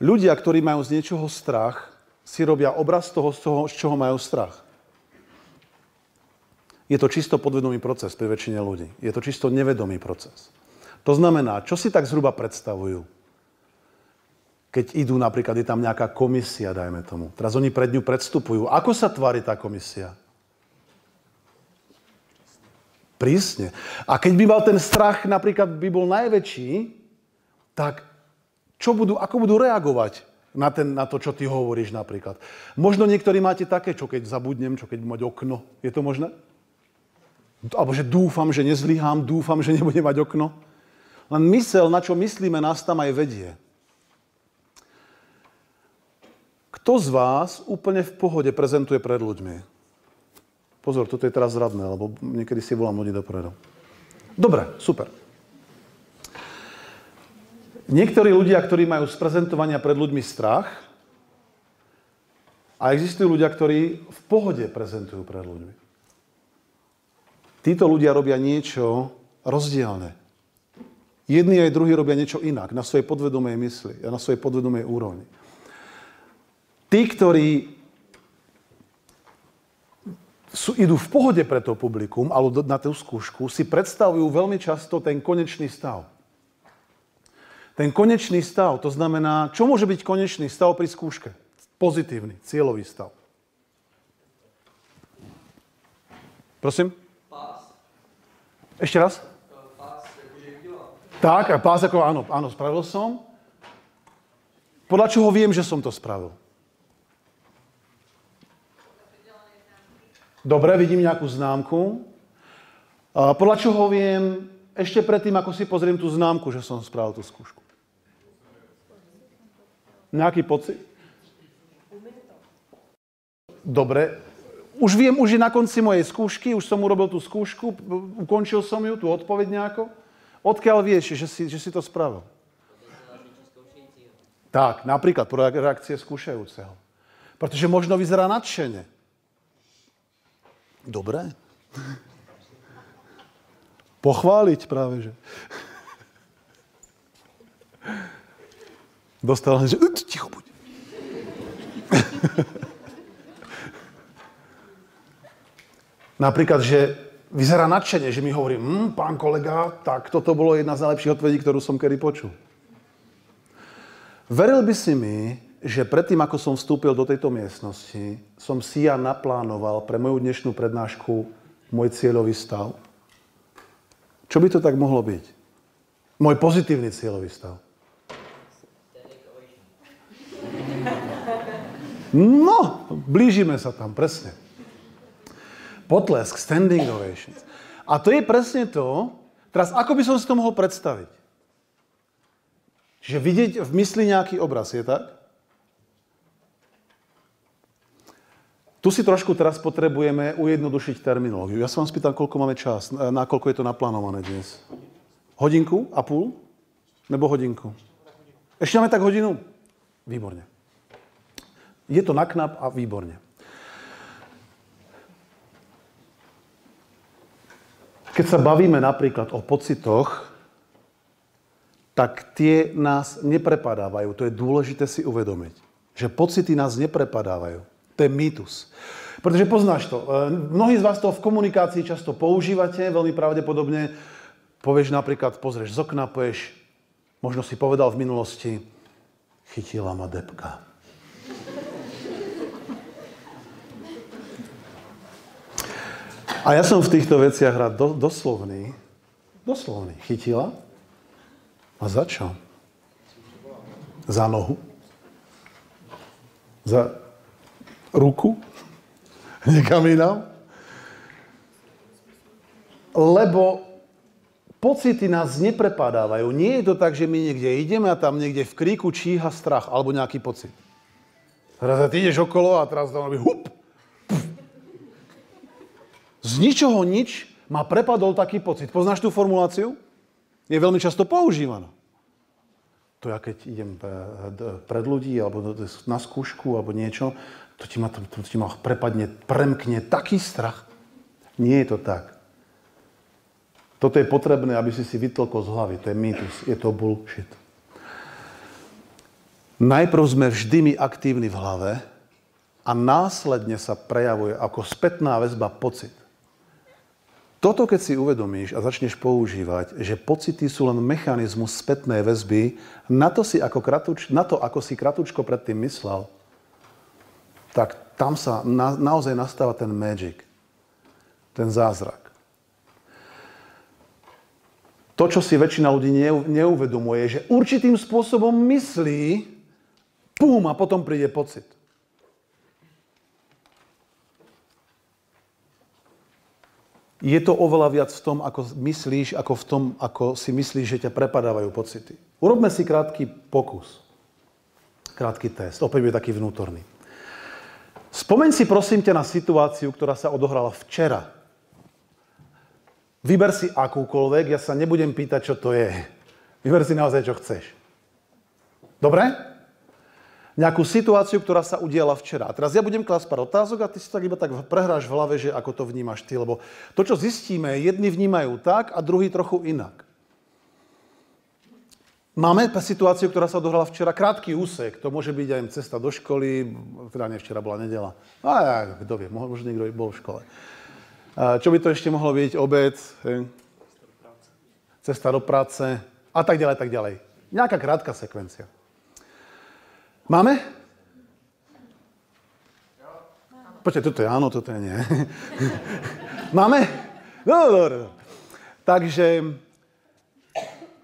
Ľudia, ktorí majú z niečoho strach, si robia obraz toho, z, toho, z čoho majú strach. Je to čisto podvedomý proces pri väčšine ľudí. Je to čisto nevedomý proces. To znamená, čo si tak zhruba predstavujú? keď idú napríklad, je tam nejaká komisia, dajme tomu. Teraz oni pred ňu predstupujú. Ako sa tvári tá komisia? Prísne. A keď by mal ten strach napríklad by bol najväčší, tak čo budú, ako budú reagovať na, ten, na to, čo ty hovoríš napríklad? Možno niektorí máte také, čo keď zabudnem, čo keď mať okno. Je to možné? Alebo že dúfam, že nezlyhám, dúfam, že nebudem mať okno. Len mysel, na čo myslíme, nás tam aj vedie. Kto z vás úplne v pohode prezentuje pred ľuďmi? Pozor, toto je teraz zradné, lebo niekedy si volám ľudí dopredu. Dobre, super. Niektorí ľudia, ktorí majú z prezentovania pred ľuďmi strach, a existujú ľudia, ktorí v pohode prezentujú pred ľuďmi. Títo ľudia robia niečo rozdielne. Jedni aj druhí robia niečo inak, na svojej podvedomej mysli a na svojej podvedomej úrovni. Tí, ktorí sú, idú v pohode pre to publikum, alebo na tú skúšku, si predstavujú veľmi často ten konečný stav. Ten konečný stav, to znamená, čo môže byť konečný stav pri skúške? Pozitívny, cieľový stav. Prosím? Pás. Ešte raz? Pás, akože Tak, a pás ako áno, áno, spravil som. Podľa čoho viem, že som to spravil? Dobre, vidím nejakú známku. Podľa čoho viem, ešte predtým, ako si pozriem tú známku, že som spravil tú skúšku? Nejaký pocit? Dobre. Už viem, už je na konci mojej skúšky, už som urobil tú skúšku, ukončil som ju, tú odpoveď nejako. Odkiaľ vieš, že si, že si to spravil? Tak, napríklad pro reakcie skúšajúceho. Pretože možno vyzerá nadšene. Dobre. Pochváliť práve, že. Dostal že ticho buď. Napríklad, že vyzerá nadšenie, že mi hovorí, hm, pán kolega, tak toto bolo jedna z najlepších odpovedí, ktorú som kedy počul. Veril by si mi, že predtým, ako som vstúpil do tejto miestnosti, som si ja naplánoval pre moju dnešnú prednášku môj cieľový stav. Čo by to tak mohlo byť? Môj pozitívny cieľový stav. No, blížime sa tam, presne. Potlesk, standing ovations. A to je presne to, teraz ako by som si to mohol predstaviť? Čiže vidieť v mysli nejaký obraz, je tak? Tu si trošku teraz potrebujeme ujednodušiť terminológiu. Ja som vám spýtal, koľko máme čas, na koľko je to naplánované dnes. Hodinku a půl? Nebo hodinku? Ešte máme tak hodinu? Výborne. Je to na knap a výborne. Keď sa bavíme napríklad o pocitoch, tak tie nás neprepadávajú. To je dôležité si uvedomiť. Že pocity nás neprepadávajú. To je mýtus. Pretože poznáš to. E, mnohí z vás to v komunikácii často používate, veľmi pravdepodobne. Povieš napríklad, pozrieš z okna, povieš, možno si povedal v minulosti, chytila ma depka. A ja som v týchto veciach rád do, doslovný. Doslovný. Chytila. A za čo? Za nohu? Za ruku? Niekam inám? Lebo pocity nás neprepadávajú. Nie je to tak, že my niekde ideme a tam niekde v kríku číha strach alebo nejaký pocit. Teraz ty ideš okolo a teraz tam robí hup, z ničoho nič ma prepadol taký pocit. Poznáš tú formuláciu? Je veľmi často používaná. To ja keď idem pred ľudí, alebo na skúšku, alebo niečo, to ti ma, to, to ti ma prepadne, premkne taký strach. Nie je to tak. Toto je potrebné, aby si si vytlkol z hlavy. To je mýtus. Je to bullshit. Najprv sme vždy my aktívni v hlave a následne sa prejavuje ako spätná väzba pocit. Toto, keď si uvedomíš a začneš používať, že pocity sú len mechanizmus spätnej väzby, na to, si ako kratuč, na to ako si kratučko predtým myslel, tak tam sa na, naozaj nastáva ten magic, ten zázrak. To, čo si väčšina ľudí neuvedomuje, je, že určitým spôsobom myslí, pum, a potom príde pocit. Je to oveľa viac v tom, ako myslíš, ako v tom, ako si myslíš, že ťa prepadávajú pocity. Urobme si krátky pokus. Krátky test. Opäť bude taký vnútorný. Spomeň si prosím ťa na situáciu, ktorá sa odohrala včera. Vyber si akúkoľvek, ja sa nebudem pýtať, čo to je. Vyber si naozaj, čo chceš. Dobre? Nejakú situáciu, ktorá sa udiala včera. A teraz ja budem klásť pár otázok a ty si tak iba tak prehráš v hlave, že ako to vnímaš ty. Lebo to, čo zistíme, jedni vnímajú tak a druhý trochu inak. Máme situáciu, ktorá sa odohrala včera, krátky úsek. To môže byť aj cesta do školy, teda nie včera bola nedela. A ja, kto vie, možno niekto bol v škole. Čo by to ešte mohlo byť? Obed, cesta do práce a tak ďalej, tak ďalej. Nejaká krátka sekvencia. Máme? Poďte, toto je áno, toto je nie. Máme? No, no, no. Takže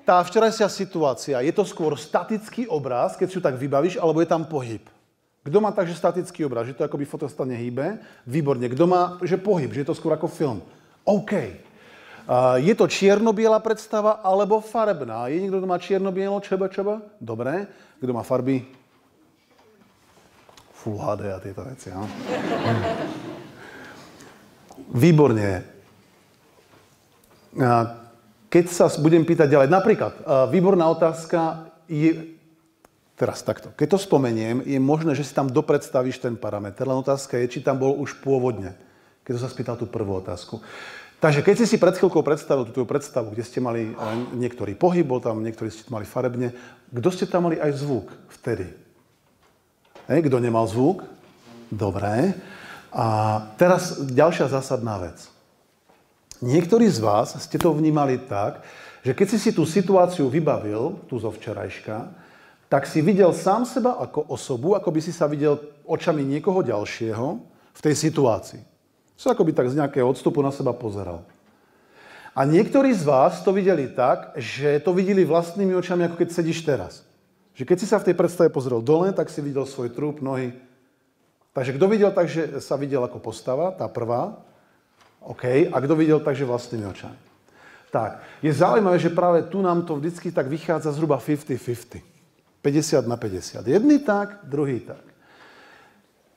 tá včerajšia situácia, je to skôr statický obraz, keď si ju tak vybavíš, alebo je tam pohyb? Kto má takže statický obraz, že to akoby fotostan hýbe? Výborne. Kto má, že pohyb, že je to skôr ako film? OK. Uh, je to čierno-biela predstava alebo farebná? Je niekto, kto má čierno-bielo, čeba, čeba? Dobre. Kto má farby? Full HD a tieto veci. No? Výborne. Keď sa budem pýtať ďalej, napríklad, výborná otázka je, teraz takto, keď to spomeniem, je možné, že si tam dopredstavíš ten parameter, len otázka je, či tam bol už pôvodne, keď som sa spýtal tú prvú otázku. Takže keď si si pred chvíľkou predstavil tú predstavu, kde ste mali niektorý pohyb, bol tam, niektorí ste mali farebne, kto ste tam mali aj zvuk vtedy? Hej, kto nemal zvuk? Dobre. A teraz ďalšia zásadná vec. Niektorí z vás ste to vnímali tak, že keď si si tú situáciu vybavil, tu zo včerajška, tak si videl sám seba ako osobu, ako by si sa videl očami niekoho ďalšieho v tej situácii. Si ako by tak z nejakého odstupu na seba pozeral. A niektorí z vás to videli tak, že to videli vlastnými očami, ako keď sedíš teraz. Že keď si sa v tej predstave pozrel dole, tak si videl svoj trup, nohy. Takže kto videl tak, že sa videl ako postava, tá prvá, OK? A kto videl, takže vlastnými očami. Tak, je zaujímavé, že práve tu nám to vždycky tak vychádza zhruba 50-50. 50 na 50. Jedný tak, druhý tak.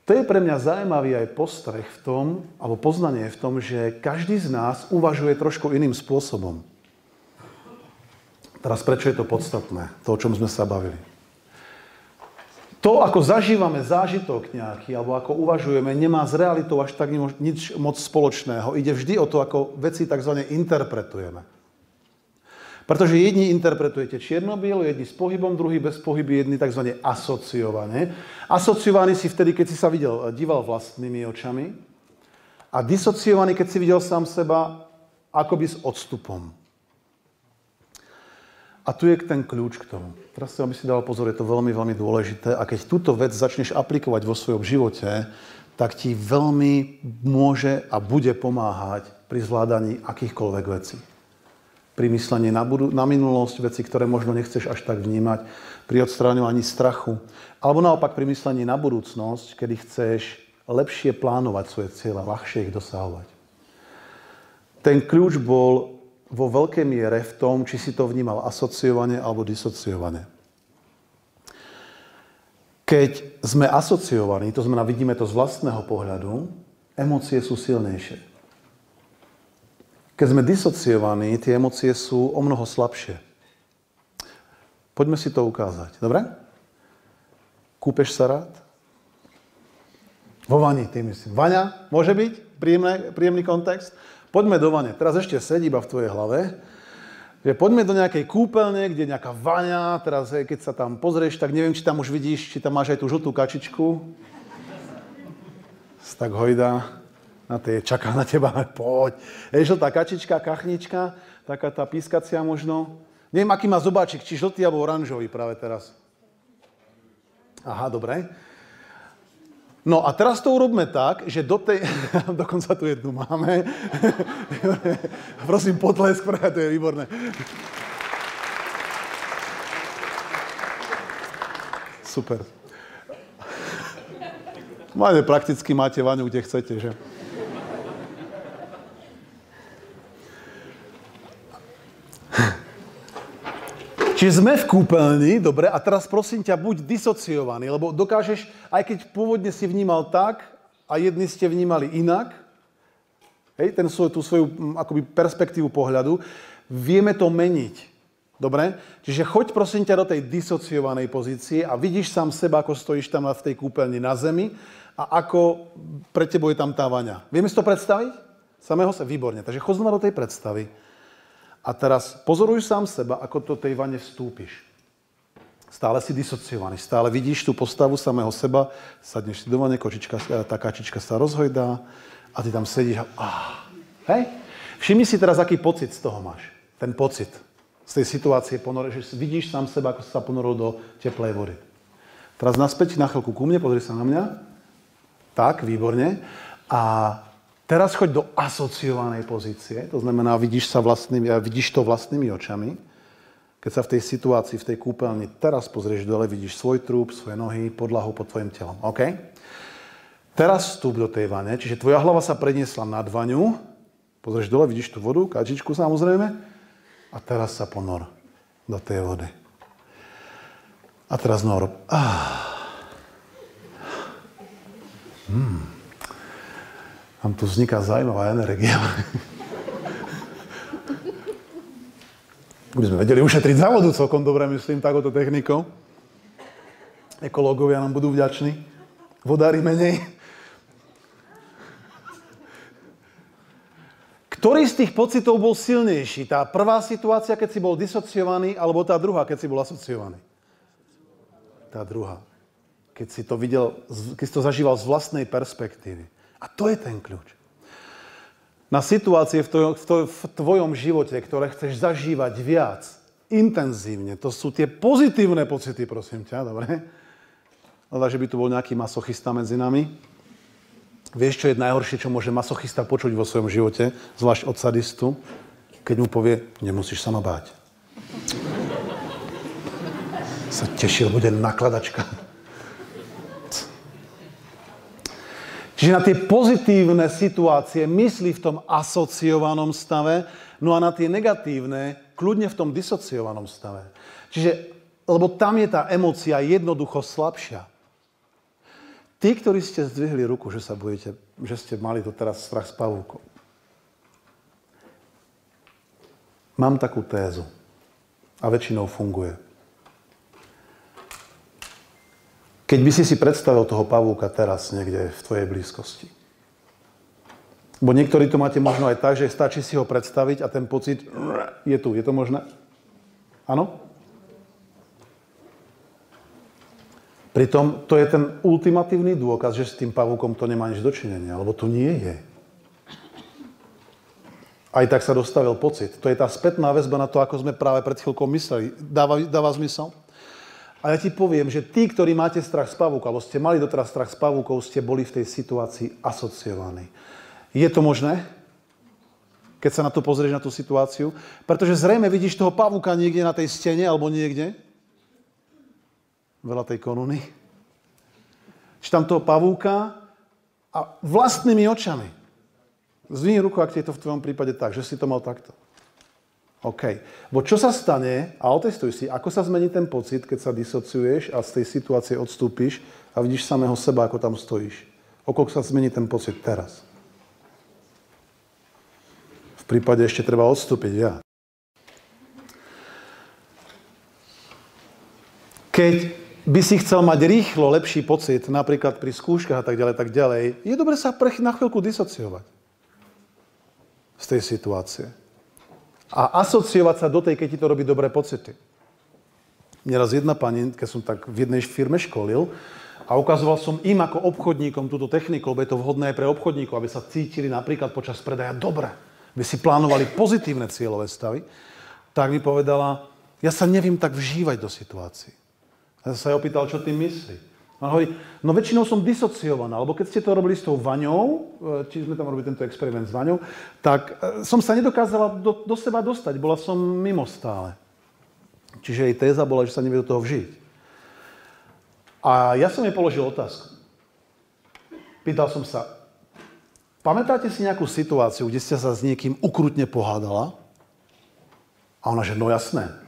To je pre mňa zaujímavý aj postreh v tom, alebo poznanie v tom, že každý z nás uvažuje trošku iným spôsobom. Teraz prečo je to podstatné, to, o čom sme sa bavili. To, ako zažívame zážitok nejaký, alebo ako uvažujeme, nemá s realitou až tak nič moc spoločného. Ide vždy o to, ako veci tzv. interpretujeme. Pretože jedni interpretujete čierno jedni s pohybom, druhý bez pohyby, jedni tzv. asociované. Asociovaný si vtedy, keď si sa videl, díval vlastnými očami a disociovaný, keď si videl sám seba akoby s odstupom. A tu je ten kľúč k tomu. Teraz si, aby si dal pozor, je to veľmi, veľmi dôležité. A keď túto vec začneš aplikovať vo svojom živote, tak ti veľmi môže a bude pomáhať pri zvládaní akýchkoľvek vecí. Pri myslení na, budu- na minulosť, veci, ktoré možno nechceš až tak vnímať, pri odstráňovaní strachu. Alebo naopak pri myslení na budúcnosť, kedy chceš lepšie plánovať svoje cieľe, ľahšie ich dosahovať. Ten kľúč bol vo veľkej miere v tom, či si to vnímal asociovane alebo disociovane. Keď sme asociovaní, to znamená, vidíme to z vlastného pohľadu, emócie sú silnejšie. Keď sme disociovaní, tie emócie sú o mnoho slabšie. Poďme si to ukázať. Dobre? Kúpeš sa rád? Vo vani, ty myslím. Vaňa, môže byť? Príjemný, príjemný kontext? Poďme do vane. Teraz ešte sedí iba v tvojej hlave. Že poďme do nejakej kúpeľne, kde je nejaká vaňa. Teraz, keď sa tam pozrieš, tak neviem, či tam už vidíš, či tam máš aj tú žltú kačičku. Tak hojda. Na tej čaká na teba, poď. Je žltá kačička, kachnička, taká tá pískacia možno. Neviem, aký má zobáčik, či žltý alebo oranžový práve teraz. Aha, dobre. No a teraz to urobme tak, že do tej... Dokonca tu jednu máme. Prosím, potlesk, to je výborné. Super. Máte prakticky, máte vaňu, kde chcete, že? Čiže sme v kúpeľni, dobre, a teraz prosím ťa, buď disociovaný, lebo dokážeš, aj keď pôvodne si vnímal tak a jedni ste vnímali inak, hej, ten svoj, tú svoju akoby perspektívu pohľadu, vieme to meniť. Dobre? Čiže choď prosím ťa do tej disociovanej pozície a vidíš sám seba, ako stojíš tam v tej kúpeľni na zemi a ako pre tebou je tam tá vaňa. Vieme si to predstaviť? Samého sa? Výborne. Takže chod znova do tej predstavy. A teraz pozoruj sám seba, ako do tej vane vstúpiš. Stále si disociovaný, stále vidíš tú postavu samého seba, sadneš si do vane, kočička, e, tá kačička sa rozhojdá a ty tam sedíš a... Ah, hej? Všimni si teraz, aký pocit z toho máš. Ten pocit z tej situácie ponore, že vidíš sám seba, ako sa ponoril do teplej vody. Teraz naspäť na chvíľku ku mne, pozri sa na mňa. Tak, výborne. A Teraz choď do asociovanej pozície, to znamená, vidíš, sa vlastnými, vidíš to vlastnými očami. Keď sa v tej situácii, v tej kúpeľni teraz pozrieš dole, vidíš svoj trúb, svoje nohy, podlahu pod tvojim telom. OK? Teraz vstúp do tej vane, čiže tvoja hlava sa preniesla nad vaňu, pozrieš dole, vidíš tú vodu, kačičku samozrejme, a teraz sa ponor do tej vody. A teraz nor. Ah. Hmm. Tam tu vzniká zaujímavá energia. By sme vedeli ušetriť závodu celkom dobre, myslím, takouto technikou. Ekológovia nám budú vďační. Vodári menej. Ktorý z tých pocitov bol silnejší? Tá prvá situácia, keď si bol disociovaný, alebo tá druhá, keď si bol asociovaný? Tá druhá. Keď si to videl, keď si to zažíval z vlastnej perspektívy. A to je ten kľúč. Na situácie v, tvojom, v tvojom živote, ktoré chceš zažívať viac, intenzívne, to sú tie pozitívne pocity, prosím ťa, dobre? Ale že by tu bol nejaký masochista medzi nami. Vieš, čo je najhoršie, čo môže masochista počuť vo svojom živote, zvlášť od sadistu, keď mu povie, nemusíš sa ma báť. Sa tešil, bude nakladačka. Čiže na tie pozitívne situácie myslí v tom asociovanom stave, no a na tie negatívne kľudne v tom disociovanom stave. Čiže, lebo tam je tá emocia jednoducho slabšia. Tí, ktorí ste zdvihli ruku, že sa budete, že ste mali to teraz strach s pavúkom. Mám takú tézu a väčšinou funguje. Keď by si si predstavil toho pavúka teraz niekde v tvojej blízkosti. Bo niektorí to máte možno aj tak, že stačí si ho predstaviť a ten pocit je tu. Je to možné? Áno? Pritom to je ten ultimatívny dôkaz, že s tým pavúkom to nemá nič dočinenia, lebo to nie je. Aj tak sa dostavil pocit. To je tá spätná väzba na to, ako sme práve pred chvíľkou mysleli. Dáva, dáva zmysel? A ja ti poviem, že tí, ktorí máte strach z pavúka, alebo ste mali doteraz strach z pavúkov, ste boli v tej situácii asociovaní. Je to možné? Keď sa na to pozrieš, na tú situáciu? Pretože zrejme vidíš toho pavúka niekde na tej stene alebo niekde. Veľa tej koruny. tam toho pavúka a vlastnými očami. Zvini ruku, ak je to v tvojom prípade tak, že si to mal takto. OK. Bo čo sa stane, a otestuj si, ako sa zmení ten pocit, keď sa disociuješ a z tej situácie odstúpiš a vidíš samého seba, ako tam stojíš. Okoľko sa zmení ten pocit teraz. V prípade ešte treba odstúpiť ja. Keď by si chcel mať rýchlo lepší pocit, napríklad pri skúškach a tak ďalej, tak ďalej, je dobre sa na chvíľku disociovať z tej situácie a asociovať sa do tej, keď ti to robí dobré pocity. Neraz jedna pani, keď som tak v jednej firme školil, a ukazoval som im ako obchodníkom túto techniku, lebo je to vhodné aj pre obchodníkov, aby sa cítili napríklad počas predaja dobre, aby si plánovali pozitívne cieľové stavy, tak mi povedala, ja sa nevím tak vžívať do situácií. Ja sa jej opýtal, čo tým myslí. On hovorí, no väčšinou som disociovaná, lebo keď ste to robili s tou vaňou, e, či sme tam robili tento experiment s vaňou, tak e, som sa nedokázala do, do seba dostať, bola som mimo stále. Čiže jej téza bola, že sa nevie do toho vžiť. A ja som jej položil otázku. Pýtal som sa, pamätáte si nejakú situáciu, kde ste sa s niekým ukrutne pohádala? A ona, že no jasné.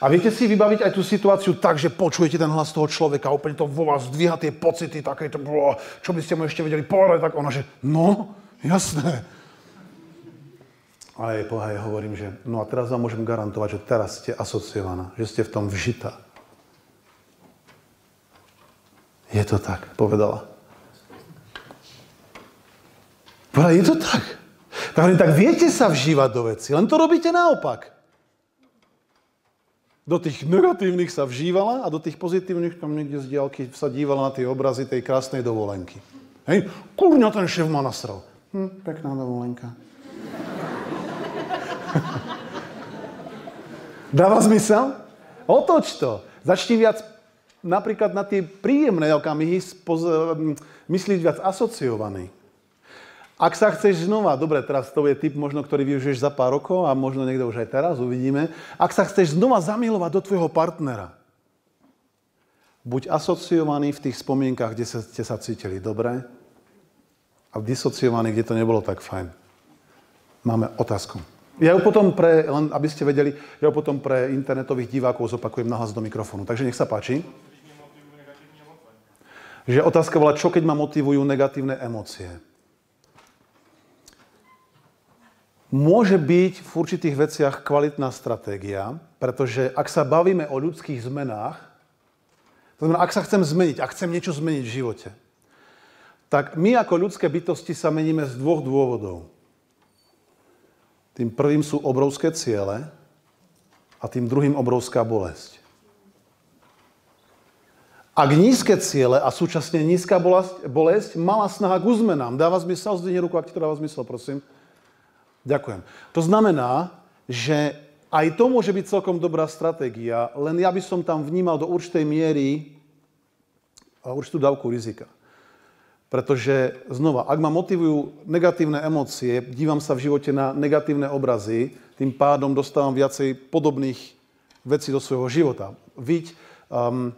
A viete si vybaviť aj tú situáciu tak, že počujete ten hlas toho človeka, úplne to vo vás zdvíha tie pocity, také to, čo by ste mu ešte vedeli povedať, tak ona, že no, jasné. A jej pohaj hovorím, že no a teraz vám môžem garantovať, že teraz ste asociovaná, že ste v tom vžitá. Je to tak, povedala. Povedala, je to tak. Tak, tak viete sa vžívať do veci, len to robíte naopak. Do tých negatívnych sa vžívala a do tých pozitívnych tam niekde z diálky sa dívala na tie obrazy tej krásnej dovolenky. Hej, kurňa ten šéf ma nasral. Hm, pekná dovolenka. Dáva zmysel? Otoč to. Začni viac napríklad na tie príjemné okamihy myslieť viac asociovaný. Ak sa chceš znova, dobre, teraz to je typ možno, ktorý využiješ za pár rokov a možno niekto už aj teraz, uvidíme. Ak sa chceš znova zamilovať do tvojho partnera, buď asociovaný v tých spomienkach, kde ste sa cítili dobre a disociovaný, kde to nebolo tak fajn. Máme otázku. Ja ju potom pre, len aby ste vedeli, ja ju potom pre internetových divákov zopakujem nahlas do mikrofónu. Takže nech sa páči. Že otázka bola, čo keď ma motivujú negatívne emócie. Môže byť v určitých veciach kvalitná stratégia, pretože ak sa bavíme o ľudských zmenách, to znamená, ak sa chcem zmeniť, ak chcem niečo zmeniť v živote, tak my ako ľudské bytosti sa meníme z dvoch dôvodov. Tým prvým sú obrovské ciele a tým druhým obrovská bolesť. Ak nízke ciele a súčasne nízka bolesť, malá snaha k zmenám. Dáva zmysel? Zdvihni ruku, ak ti to dáva zmysel, prosím. Ďakujem. To znamená, že aj to môže byť celkom dobrá stratégia, len ja by som tam vnímal do určitej miery určitú dávku rizika. Pretože znova, ak ma motivujú negatívne emócie, dívam sa v živote na negatívne obrazy, tým pádom dostávam viacej podobných vecí do svojho života. Viď, um,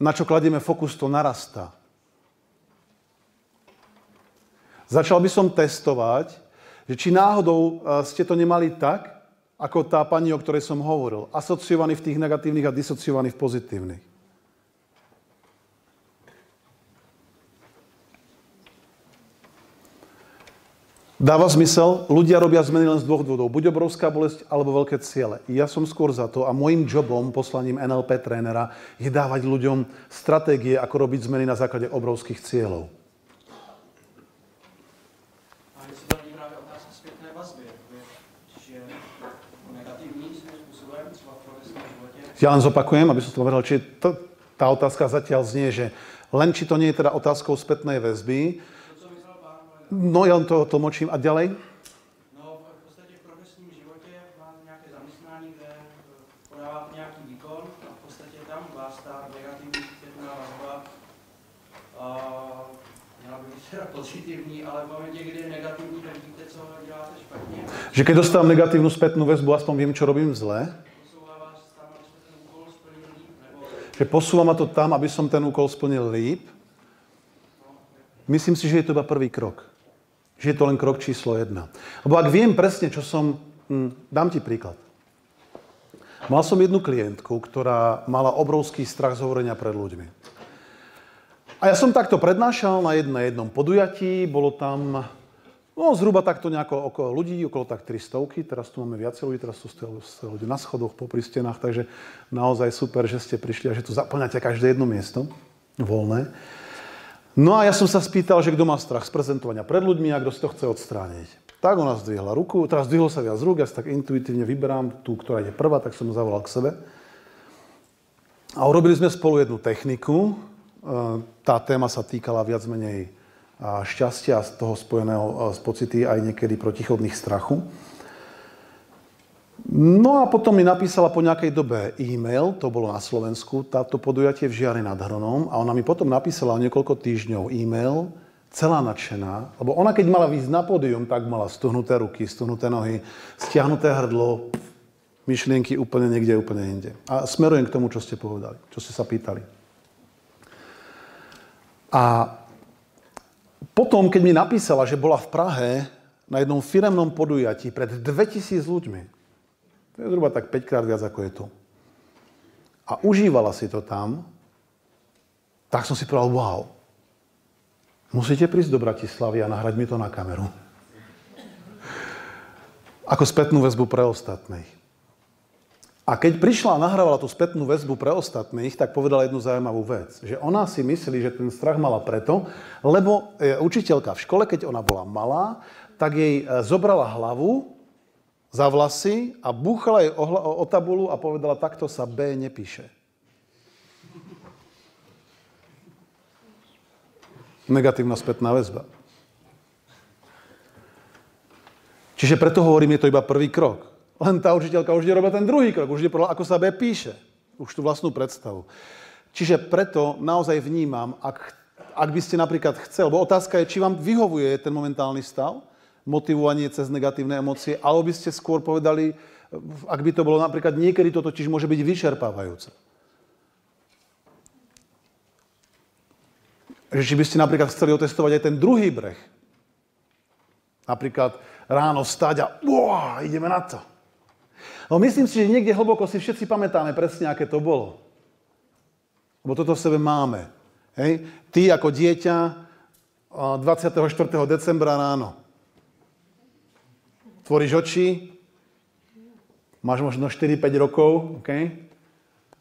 na čo kladieme fokus, to narastá. Začal by som testovať, že či náhodou ste to nemali tak, ako tá pani, o ktorej som hovoril. Asociovaný v tých negatívnych a disociovaný v pozitívnych. Dáva zmysel, ľudia robia zmeny len z dvoch dôvodov. Buď obrovská bolesť, alebo veľké ciele. Ja som skôr za to a môjim jobom, poslaním NLP trénera, je dávať ľuďom stratégie, ako robiť zmeny na základe obrovských cieľov. Ja len zopakujem, aby som to povedal, či to, tá otázka zatiaľ znie, že len či to nie je teda otázkou spätnej väzby. No ja len to tlmočím. A ďalej? Pozitivní, ale v momente, kdy je negatívny, tak víte, co děláte špatně. Že keď dostávam negatívnu spätnú väzbu, aspoň viem, čo robím zle. Že posúva ma to tam, aby som ten úkol splnil líp. Myslím si, že je to iba prvý krok. Že je to len krok číslo jedna. Lebo ak viem presne, čo som... Hm, dám ti príklad. Mal som jednu klientku, ktorá mala obrovský strach z hovorenia pred ľuďmi. A ja som takto prednášal na jednom, podujatí, bolo tam No zhruba takto nejako okolo ľudí, okolo tak 300, teraz tu máme viacej ľudí, teraz sú ľudia na schodoch, popri stenách, takže naozaj super, že ste prišli a že tu zaplňate každé jedno miesto voľné. No a ja som sa spýtal, že kto má strach z prezentovania pred ľuďmi a kto si to chce odstrániť. Tak ona zdvihla ruku, teraz zdvihlo sa viac rúk, ja si tak intuitívne vyberám tú, ktorá ide prvá, tak som ju zavolal k sebe. A urobili sme spolu jednu techniku. E, tá téma sa týkala viac menej šťastia z toho spojeného e, s pocity aj niekedy protichodných strachu. No a potom mi napísala po nejakej dobe e-mail, to bolo na Slovensku, táto podujatie v Žiari nad Hronom a ona mi potom napísala o niekoľko týždňov e-mail, celá nadšená, lebo ona keď mala výjsť na pódium, tak mala stuhnuté ruky, stuhnuté nohy, stiahnuté hrdlo, myšlienky úplne niekde, úplne inde. A smerujem k tomu, čo ste povedali, čo ste sa pýtali. A potom, keď mi napísala, že bola v Prahe na jednom firemnom podujatí pred 2000 ľuďmi, to je zhruba tak 5 krát viac ako je tu, a užívala si to tam, tak som si povedal, wow, musíte prísť do Bratislavy a nahrať mi to na kameru. Ako spätnú väzbu pre ostatných. A keď prišla a nahrávala tú spätnú väzbu pre ostatných, tak povedala jednu zaujímavú vec. Že ona si myslí, že ten strach mala preto, lebo učiteľka v škole, keď ona bola malá, tak jej e, zobrala hlavu za vlasy a búchala jej o, o tabulu a povedala, takto sa B nepíše. Negatívna spätná väzba. Čiže preto hovorím, je to iba prvý krok. Len tá učiteľka už nerobila ten druhý krok, už nepovedala, ako sa B píše. Už tú vlastnú predstavu. Čiže preto naozaj vnímam, ak, ak by ste napríklad chceli, lebo otázka je, či vám vyhovuje ten momentálny stav, motivovanie cez negatívne emócie, alebo by ste skôr povedali, ak by to bolo napríklad niekedy to totiž môže byť vyčerpávajúce. Že či by ste napríklad chceli otestovať aj ten druhý breh. Napríklad ráno vstať a wow, ideme na to. No myslím si, že niekde hlboko si všetci pamätáme presne, aké to bolo. Lebo toto v sebe máme. Hej? Ty ako dieťa 24. decembra ráno. Tvoríš oči, máš možno 4-5 rokov, okay?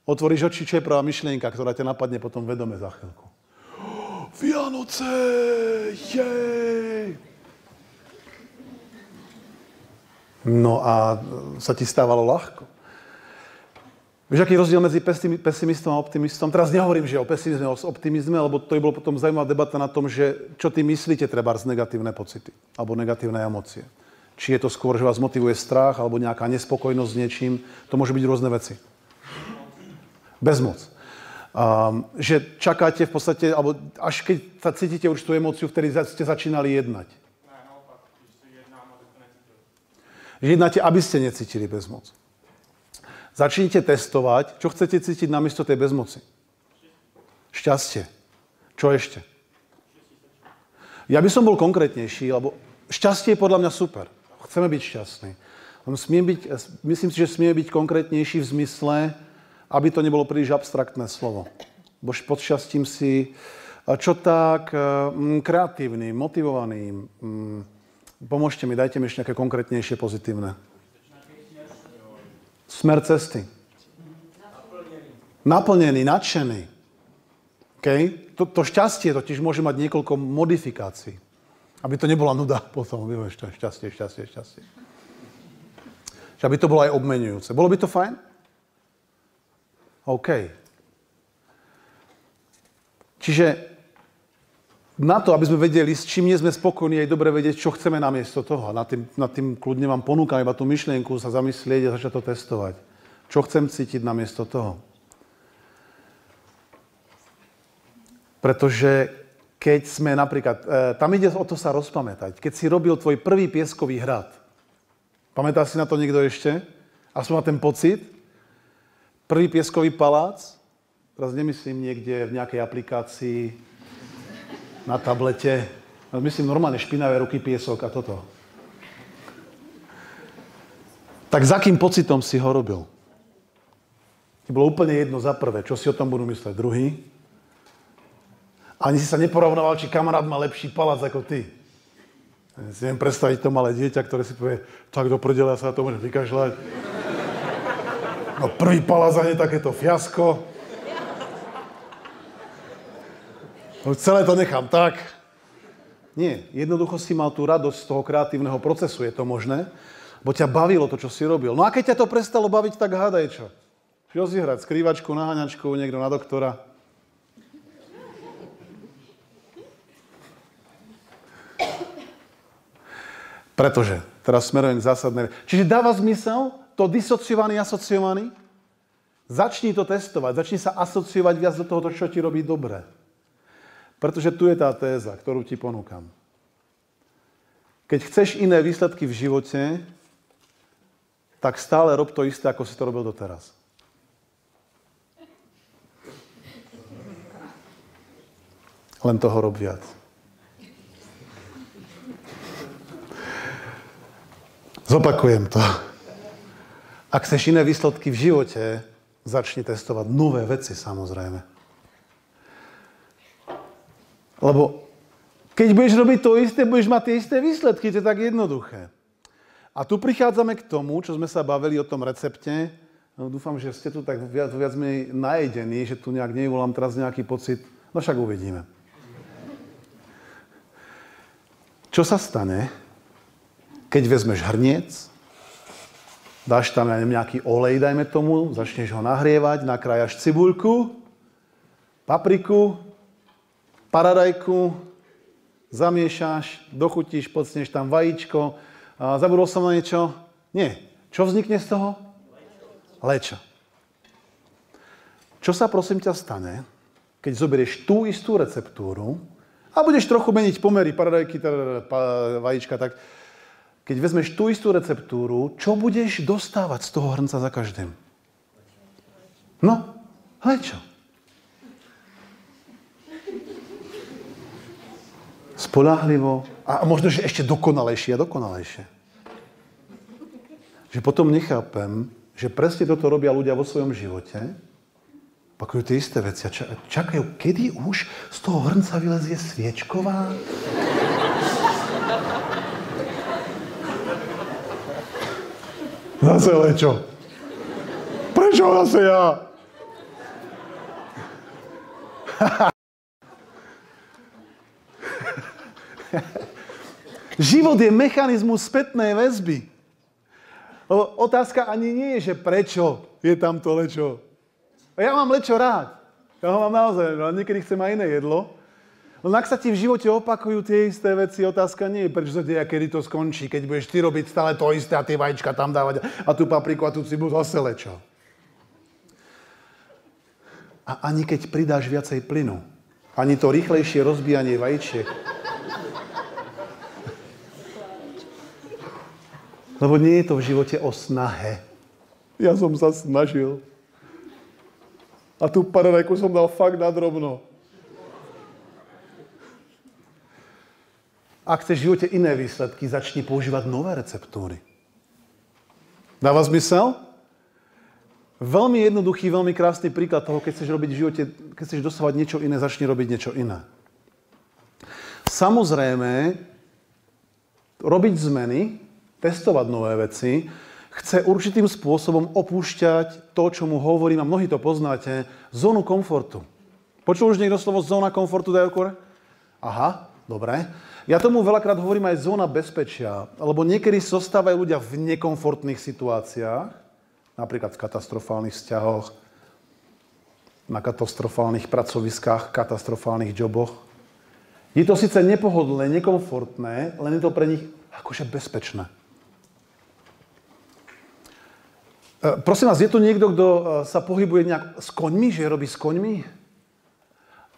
otvoríš oči, čo je prvá myšlienka, ktorá ťa napadne potom vedome za chvíľku. Vianoce! Jej! No a sa ti stávalo ľahko. Vieš, aký je rozdiel medzi pesimistom a optimistom? Teraz nehovorím, že o pesimizme, o optimizme, lebo to by bolo potom zaujímavá debata na tom, že čo ty myslíte treba z negatívne pocity alebo negatívne emócie. Či je to skôr, že vás motivuje strach alebo nejaká nespokojnosť s niečím. To môže byť rôzne veci. Bezmoc. Um, že čakáte v podstate, alebo až keď sa cítite určitú emóciu, vtedy ste začínali jednať. Jednáte, aby ste necítili bezmoc. Začnite testovať, čo chcete cítiť namiesto tej bezmoci. Šťastie. Čo ešte? Ja by som bol konkrétnejší, lebo šťastie je podľa mňa super. Chceme byť šťastní. Byť, myslím si, že smie byť konkrétnejší v zmysle, aby to nebolo príliš abstraktné slovo. Bo pod šťastím si čo tak mm, kreatívny, motivovaný. Pomôžte mi, dajte mi ešte nejaké konkrétnejšie pozitívne. Smer cesty. Naplnený, nadšený. Okay? To, to šťastie totiž môže mať niekoľko modifikácií. Aby to nebola nuda potom, vieš, to šťastie, šťastie, šťastie. Že aby to bolo aj obmenujúce. Bolo by to fajn? OK. Čiže na to, aby sme vedeli, s čím nie sme spokojní, je dobre vedieť, čo chceme namiesto toho. A nad tým, nad tým kľudne vám ponúkam iba tú myšlienku sa zamyslieť a začať to testovať. Čo chcem cítiť namiesto toho. Pretože keď sme napríklad, e, tam ide o to sa rozpamätať. Keď si robil tvoj prvý pieskový hrad, pamätá si na to niekto ešte? Aspoň na ten pocit? Prvý pieskový palác, teraz nemyslím niekde v nejakej aplikácii na tablete, myslím normálne špinavé ruky, piesok a toto. Tak za akým pocitom si ho robil? Ti bolo úplne jedno za prvé, čo si o tom budú mysleť druhý, ani si sa neporovnával, či kamarát má lepší palác ako ty. Ja si neviem predstaviť to malé dieťa, ktoré si povie, tak do prdele, ja sa na to môžem vykašľať. No prvý palác a nie takéto fiasko. No celé to nechám tak. Nie, jednoducho si mal tú radosť z toho kreatívneho procesu, je to možné, bo ťa bavilo to, čo si robil. No a keď ťa to prestalo baviť, tak hádaj čo. Čo si hrať? Skrývačku, naháňačku, niekto na doktora. Pretože, teraz smerujem k. Čiže dáva zmysel to disociovaný, asociovaný? Začni to testovať, začni sa asociovať viac do toho, čo ti robí dobre. Pretože tu je tá téza, ktorú ti ponúkam. Keď chceš iné výsledky v živote, tak stále rob to isté, ako si to robil doteraz. Len toho rob viac. Zopakujem to. Ak chceš iné výsledky v živote, začni testovať nové veci, samozrejme. Lebo keď budeš robiť to isté, budeš mať tie isté výsledky, to je tak jednoduché. A tu prichádzame k tomu, čo sme sa bavili o tom recepte. No, dúfam, že ste tu tak viac, viac menej najedení, že tu nejak nevolám teraz nejaký pocit. No však uvidíme. Čo sa stane, keď vezmeš hrniec, dáš tam nejaký olej, dajme tomu, začneš ho nahrievať, nakrájaš cibuľku, papriku, paradajku, zamiešaš, dochutíš, pocneš tam vajíčko. Zabudol som na niečo? Nie. Čo vznikne z toho? Lečo. Čo sa prosím ťa stane, keď zoberieš tú istú receptúru a budeš trochu meniť pomery paradajky, teda, vajíčka, tak keď vezmeš tú istú receptúru, čo budeš dostávať z toho hrnca za každým? No, čo? Spolahlivo a možno, že ešte dokonalejšie a dokonalejšie. Že potom nechápem, že presne toto robia ľudia vo svojom živote, pakujú tie isté veci a čakajú, kedy už z toho hrnca vylezie sviečková Zase lečo. Prečo zase ja? Život je mechanizmus spätnej väzby. Otázka ani nie je, že prečo je tam to lečo. Ja mám lečo rád. Ja ho mám naozaj, ale niekedy chcem aj iné jedlo. Len ak sa ti v živote opakujú tie isté veci, otázka nie je, prečo sa deje kedy to skončí, keď budeš ty robiť stále to isté a tie vajíčka tam dávať a tú papriku a tú cibu zase lečo. A ani keď pridáš viacej plynu, ani to rýchlejšie rozbijanie vajíčiek. Lebo nie je to v živote o snahe. Ja som sa snažil. A tú paradajku som dal fakt na drobno. Ak chceš v živote iné výsledky, začni používať nové receptúry. Dáva zmysel? Veľmi jednoduchý, veľmi krásny príklad toho, keď chceš robiť v živote, keď chceš dosávať niečo iné, začni robiť niečo iné. Samozrejme, robiť zmeny, testovať nové veci, chce určitým spôsobom opúšťať to, čo mu hovorím, a mnohí to poznáte, zónu komfortu. Počul už niekto slovo zóna komfortu, Dajokor? Aha, dobre. Ja tomu veľakrát hovorím aj zóna bezpečia, lebo niekedy zostávajú ľudia v nekomfortných situáciách, napríklad v katastrofálnych vzťahoch, na katastrofálnych pracoviskách, katastrofálnych joboch. Je to síce nepohodlné, nekomfortné, len je to pre nich akože bezpečné. E, prosím vás, je tu niekto, kto e, sa pohybuje nejak s koňmi, že robí s koňmi?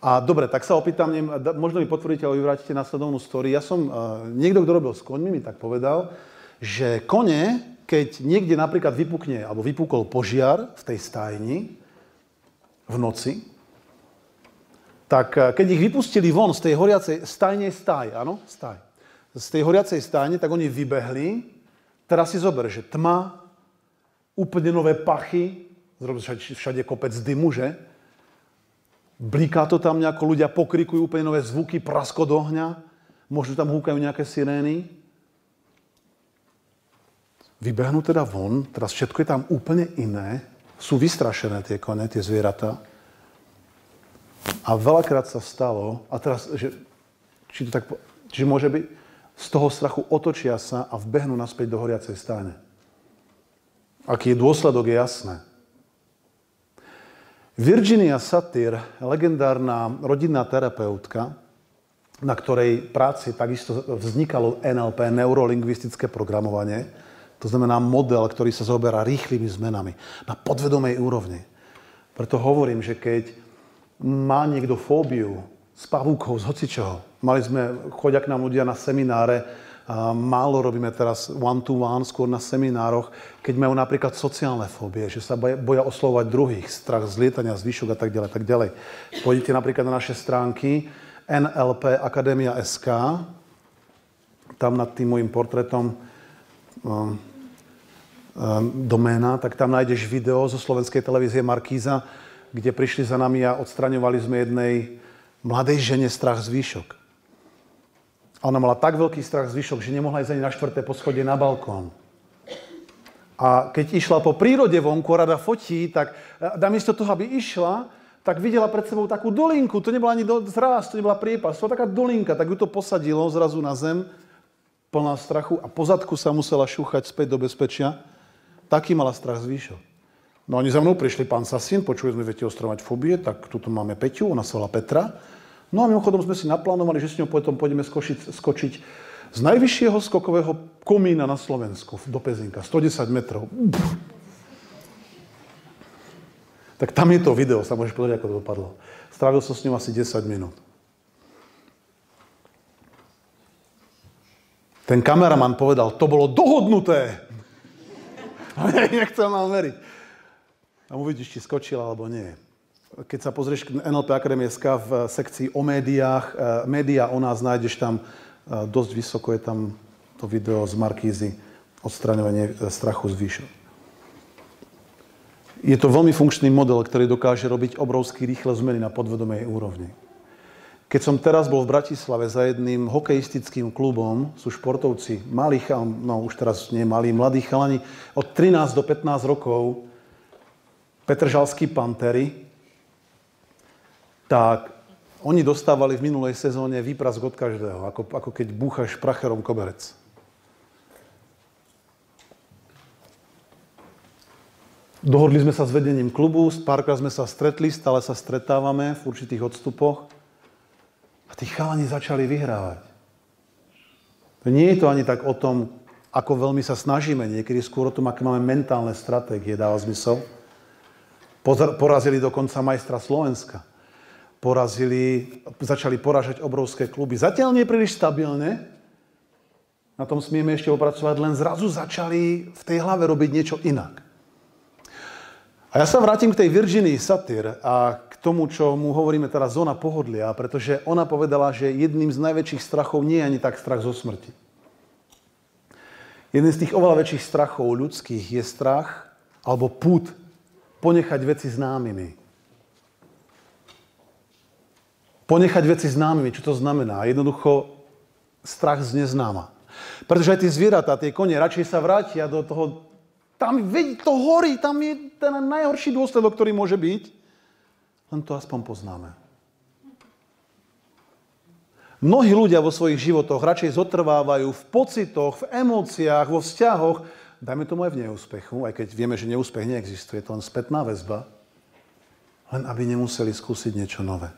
A dobre, tak sa opýtam, možno mi potvrdíte, ale vyvrátite následovnú story. Ja som, e, niekto, kto robil s koňmi, mi tak povedal, že kone keď niekde napríklad vypukne alebo vypukol požiar v tej stajni v noci, tak keď ich vypustili von z tej horiacej stajne staj, áno, staj, z tej horiacej stajne, tak oni vybehli. Teraz si zober, že tma, úplne nové pachy, všade, kopec dymu, že? Bliká to tam nejako, ľudia pokrikujú úplne nové zvuky, praskot ohňa, možno tam húkajú nejaké sirény. Vybehnú teda von, teraz všetko je tam úplne iné, sú vystrašené tie kone, tie zvieratá. A veľakrát sa stalo, a teraz, že, či to tak, či môže byť, z toho strachu otočia sa a vbehnú naspäť do horiacej stáne. Aký je dôsledok, je jasné. Virginia Satir, legendárna rodinná terapeutka, na ktorej práci takisto vznikalo NLP, neurolingvistické programovanie, to znamená model, ktorý sa zaoberá rýchlymi zmenami na podvedomej úrovni. Preto hovorím, že keď má niekto fóbiu s pavúkov, z hocičoho, mali sme, chodia k nám ľudia na semináre, málo robíme teraz one-to-one, skôr na seminároch, keď majú napríklad sociálne fóbie, že sa boja oslovať druhých, strach z lietania, z výšok a tak ďalej, tak ďalej. Pôjdete napríklad na naše stránky NLP Akademia SK, tam nad tým môjim portretom um, um, doména, tak tam nájdeš video zo slovenskej televízie Markíza, kde prišli za nami a odstraňovali sme jednej mladej žene strach z výšok. A ona mala tak veľký strach z výšok, že nemohla ísť ani na štvrté poschodie na balkón. A keď išla po prírode vonku, rada fotí, tak e, namiesto toho, aby išla, tak videla pred sebou takú dolinku. To nebola ani do, zráz, to nebola priepas, to bola taká dolinka. Tak ju to posadilo zrazu na zem plná strachu a pozadku sa musela šúchať späť do bezpečia. Taký mala strach z výšok. No oni za mnou prišli, pán Sasin, počuli sme, viete ostrovať fobie, tak tuto máme Peťu, ona sa volá Petra. No a mimochodom sme si naplánovali, že s ňou potom pôjdeme skočiť, skočiť z najvyššieho skokového komína na Slovensku do Pezinka, 110 metrov. Tak tam je to video, sa môžeš pozrieť, ako to dopadlo. Strávil som s ňou asi 10 minút. Ten kameraman povedal, to bolo dohodnuté. A nechcel nám veriť. A uvidíš, či skočil alebo nie. Keď sa pozrieš NLP Akademie SK v sekcii o médiách, e, média o nás, nájdeš tam, e, dosť vysoko je tam to video z Markízy, odstraňovanie strachu z výšok. Je to veľmi funkčný model, ktorý dokáže robiť obrovský rýchle zmeny na podvedomej úrovni. Keď som teraz bol v Bratislave za jedným hokejistickým klubom, sú športovci, malí no už teraz nie malí, mladí chalani, od 13 do 15 rokov, Petržalský Pantery, tak oni dostávali v minulej sezóne výprask od každého, ako, ako keď búchaš pracherom koberec. Dohodli sme sa s vedením klubu, párkrát sme sa stretli, stále sa stretávame v určitých odstupoch. A tí chalani začali vyhrávať. Nie je to ani tak o tom, ako veľmi sa snažíme, niekedy skôr o tom, aké máme mentálne stratégie, dáva zmysel. Porazili dokonca majstra Slovenska. Porazili, začali poražať obrovské kluby. Zatiaľ nie príliš stabilne, na tom smieme ešte opracovať, len zrazu začali v tej hlave robiť niečo inak. A ja sa vrátim k tej Virginii Satyr a k tomu, čo mu hovoríme teraz zóna pohodlia, pretože ona povedala, že jedným z najväčších strachov nie je ani tak strach zo smrti. Jeden z tých oveľa väčších strachov ľudských je strach alebo pút ponechať veci známymi. Ponechať veci známymi, čo to znamená? Jednoducho strach z neznáma. Pretože aj tie zvieratá, tie kone, radšej sa vrátia do toho tam, to horí, tam je ten najhorší dôsledok, ktorý môže byť. Len to aspoň poznáme. Mnohí ľudia vo svojich životoch radšej zotrvávajú v pocitoch, v emóciách, vo vzťahoch, dajme tomu aj v neúspechu, aj keď vieme, že neúspech neexistuje, to len spätná väzba, len aby nemuseli skúsiť niečo nové.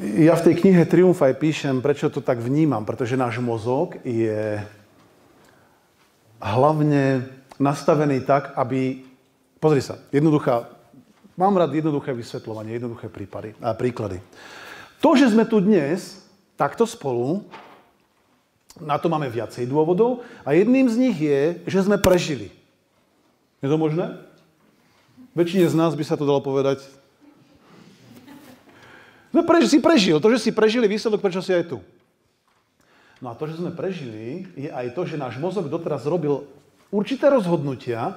Ja v tej knihe Triumf aj píšem, prečo to tak vnímam, pretože náš mozog je hlavne nastavený tak, aby... Pozri sa, jednoduchá... Mám rád jednoduché vysvetľovanie, jednoduché prípady, a príklady. To, že sme tu dnes, takto spolu, na to máme viacej dôvodov a jedným z nich je, že sme prežili. Je to možné? Väčšine z nás by sa to dalo povedať. No, prež, si prežil. To, že si prežili výsledok, prečo si aj tu. No a to, že sme prežili, je aj to, že náš mozog doteraz robil určité rozhodnutia,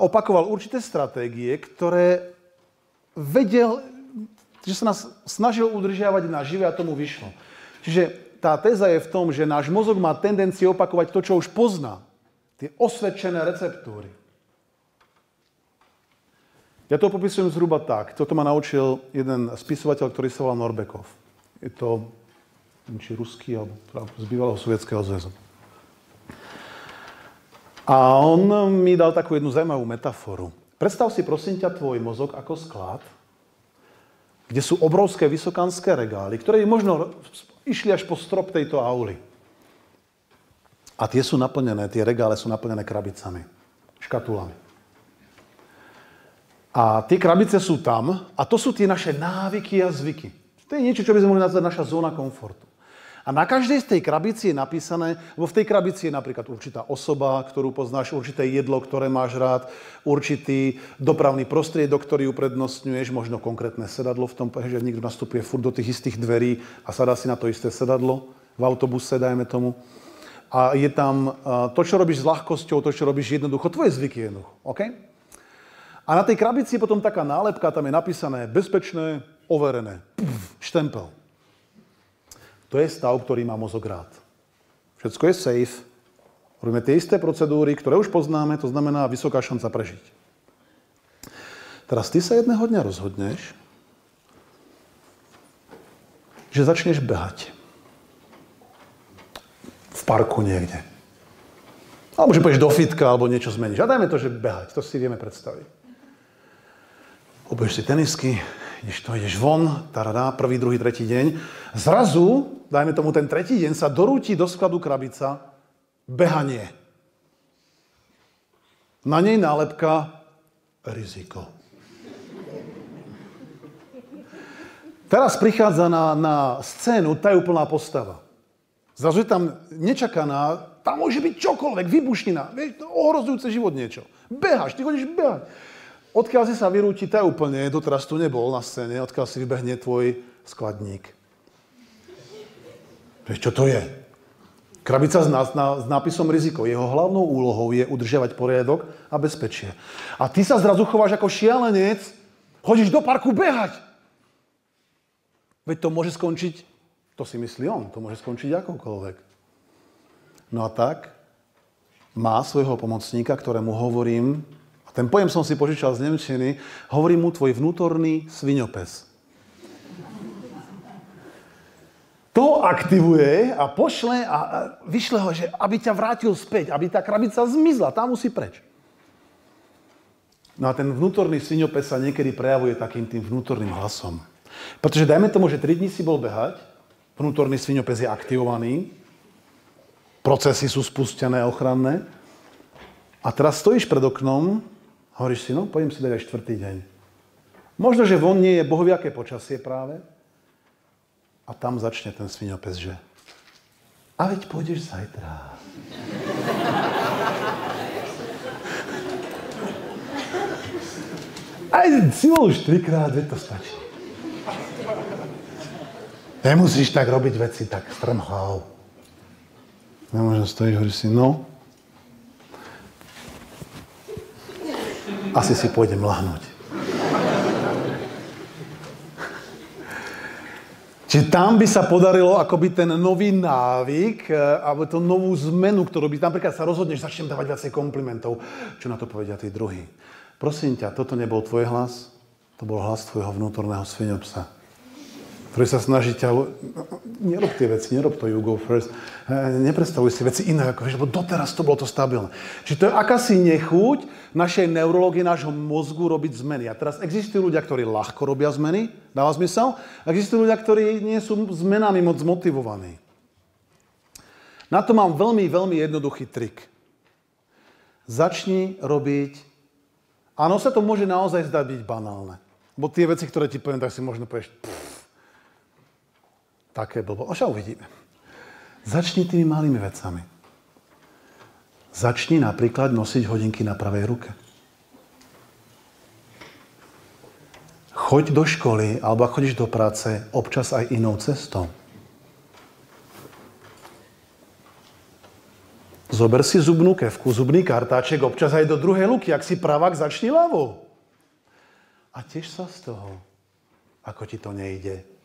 opakoval určité stratégie, ktoré vedel, že sa nás snažil udržiavať na živé a tomu vyšlo. Čiže tá téza je v tom, že náš mozog má tendenciu opakovať to, čo už pozná. Tie osvedčené receptúry. Ja to popisujem zhruba tak. Toto ma naučil jeden spisovateľ, ktorý sa volal Norbekov. Je to či ruský, alebo z bývalého sovietského zväzu. A on mi dal takú jednu zaujímavú metaforu. Predstav si prosím ťa tvoj mozog ako sklad, kde sú obrovské vysokánske regály, ktoré možno išli až po strop tejto auly. A tie sú naplnené, tie regále sú naplnené krabicami, škatulami. A tie krabice sú tam a to sú tie naše návyky a zvyky. To je niečo, čo by sme mohli nazvať naša zóna komfortu. A na každej z tej krabici je napísané, lebo v tej krabici je napríklad určitá osoba, ktorú poznáš, určité jedlo, ktoré máš rád, určitý dopravný prostriedok, ktorý uprednostňuješ, možno konkrétne sedadlo v tom, že niekto nastupuje furt do tých istých dverí a sadá si na to isté sedadlo v autobuse, dajme tomu. A je tam to, čo robíš s ľahkosťou, to, čo robíš jednoducho, tvoje zvyky jednoducho. OK? A na tej krabici je potom taká nálepka, tam je napísané bezpečné, overené. Pff, štempel. To je stav, ktorý má mozog rád. Všetko je safe. Robíme tie isté procedúry, ktoré už poznáme, to znamená vysoká šanca prežiť. Teraz ty sa jedného dňa rozhodneš, že začneš behať. V parku niekde. Alebo že pôjdeš do fitka, alebo niečo zmeníš. A dajme to, že behať. To si vieme predstaviť. Obuješ si tenisky, ideš to, ideš von, taradá, prvý, druhý, tretí deň. Zrazu, dajme tomu ten tretí deň, sa dorúti do skladu krabica behanie. Na nej nálepka riziko. Teraz prichádza na, na scénu tajúplná postava. Zrazu je tam nečakaná, tam môže byť čokoľvek, vybušnina, ohrozujúce život niečo. Behaš, ty chodíš behať. Odkiaľ si sa je úplne, doteraz tu nebol na scéne, odkiaľ si vybehne tvoj skladník. Čo to je? Krabica s, s nápisom riziko. Jeho hlavnou úlohou je udržiavať poriadok a bezpečie. A ty sa zrazu chováš ako šialenec, chodíš do parku behať. Veď to môže skončiť, to si myslí on, to môže skončiť akokoľvek. No a tak má svojho pomocníka, ktorému hovorím, ten pojem som si požičal z Nemčiny. Hovorí mu tvoj vnútorný sviňopes. To aktivuje a pošle a vyšle ho, že aby ťa vrátil späť, aby tá krabica zmizla, tam musí preč. No a ten vnútorný sviňopes sa niekedy prejavuje takým tým vnútorným hlasom. Pretože dajme tomu, že 3 dní si bol behať, vnútorný sviňopes je aktivovaný, procesy sú spustené, ochranné, a teraz stojíš pred oknom Hovoríš si, no poďme si dať aj štvrtý deň. Možno, že von nie je bohoviaké počasie práve. A tam začne ten svinopes, že a veď pôjdeš zajtra. Aj si bol už trikrát, veď to stačí. Nemusíš tak robiť veci tak strmhou. Nemôžem stojíš, hovoríš si, no, Asi si pôjdem lahnúť. Čiže tam by sa podarilo akoby ten nový návyk, e, alebo tú novú zmenu, ktorú by napríklad sa rozhodneš, začnem dávať viacej komplimentov. Čo na to povedia tí druhí? Prosím ťa, toto nebol tvoj hlas, to bol hlas tvojho vnútorného svinopsa ktorý sa snaží ťa... Nerob tie veci, nerob to you go first. Neprestavuj si veci vieš, lebo doteraz to bolo to stabilné. Čiže to je akási nechuť našej neurológie, nášho mozgu robiť zmeny. A teraz existujú ľudia, ktorí ľahko robia zmeny, dáva zmysel? A existujú ľudia, ktorí nie sú zmenami moc motivovaní. Na to mám veľmi, veľmi jednoduchý trik. Začni robiť... Áno, sa to môže naozaj zdať byť banálne. Bo tie veci, ktoré ti poviem, tak si možno povieš, pff, také blbo. Oša uvidíme. Začni tými malými vecami. Začni napríklad nosiť hodinky na pravej ruke. Choď do školy alebo ak chodíš do práce občas aj inou cestou. Zober si zubnú kevku, zubný kartáček, občas aj do druhej luky. Ak si pravák, začni ľavou. A tiež sa z toho, ako ti to nejde.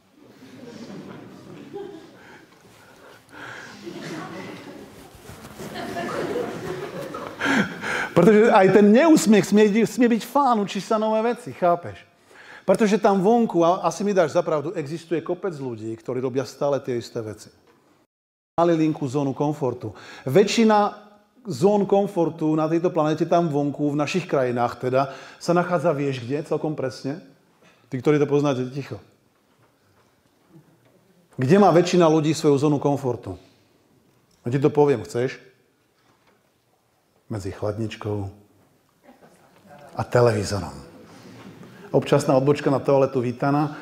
Pretože aj ten neúsmiech smie, smie byť fán, učí sa nové veci, chápeš? Pretože tam vonku, a asi mi dáš zapravdu, existuje kopec ľudí, ktorí robia stále tie isté veci. Mali linku zónu komfortu. Väčšina zón komfortu na tejto planete tam vonku, v našich krajinách teda, sa nachádza, vieš kde, celkom presne? Tí, ktorí to poznáte, ticho. Kde má väčšina ľudí svoju zónu komfortu? Ja ti to poviem, chceš? Medzi chladničkou a televízorom. Občasná odbočka na toaletu vítaná.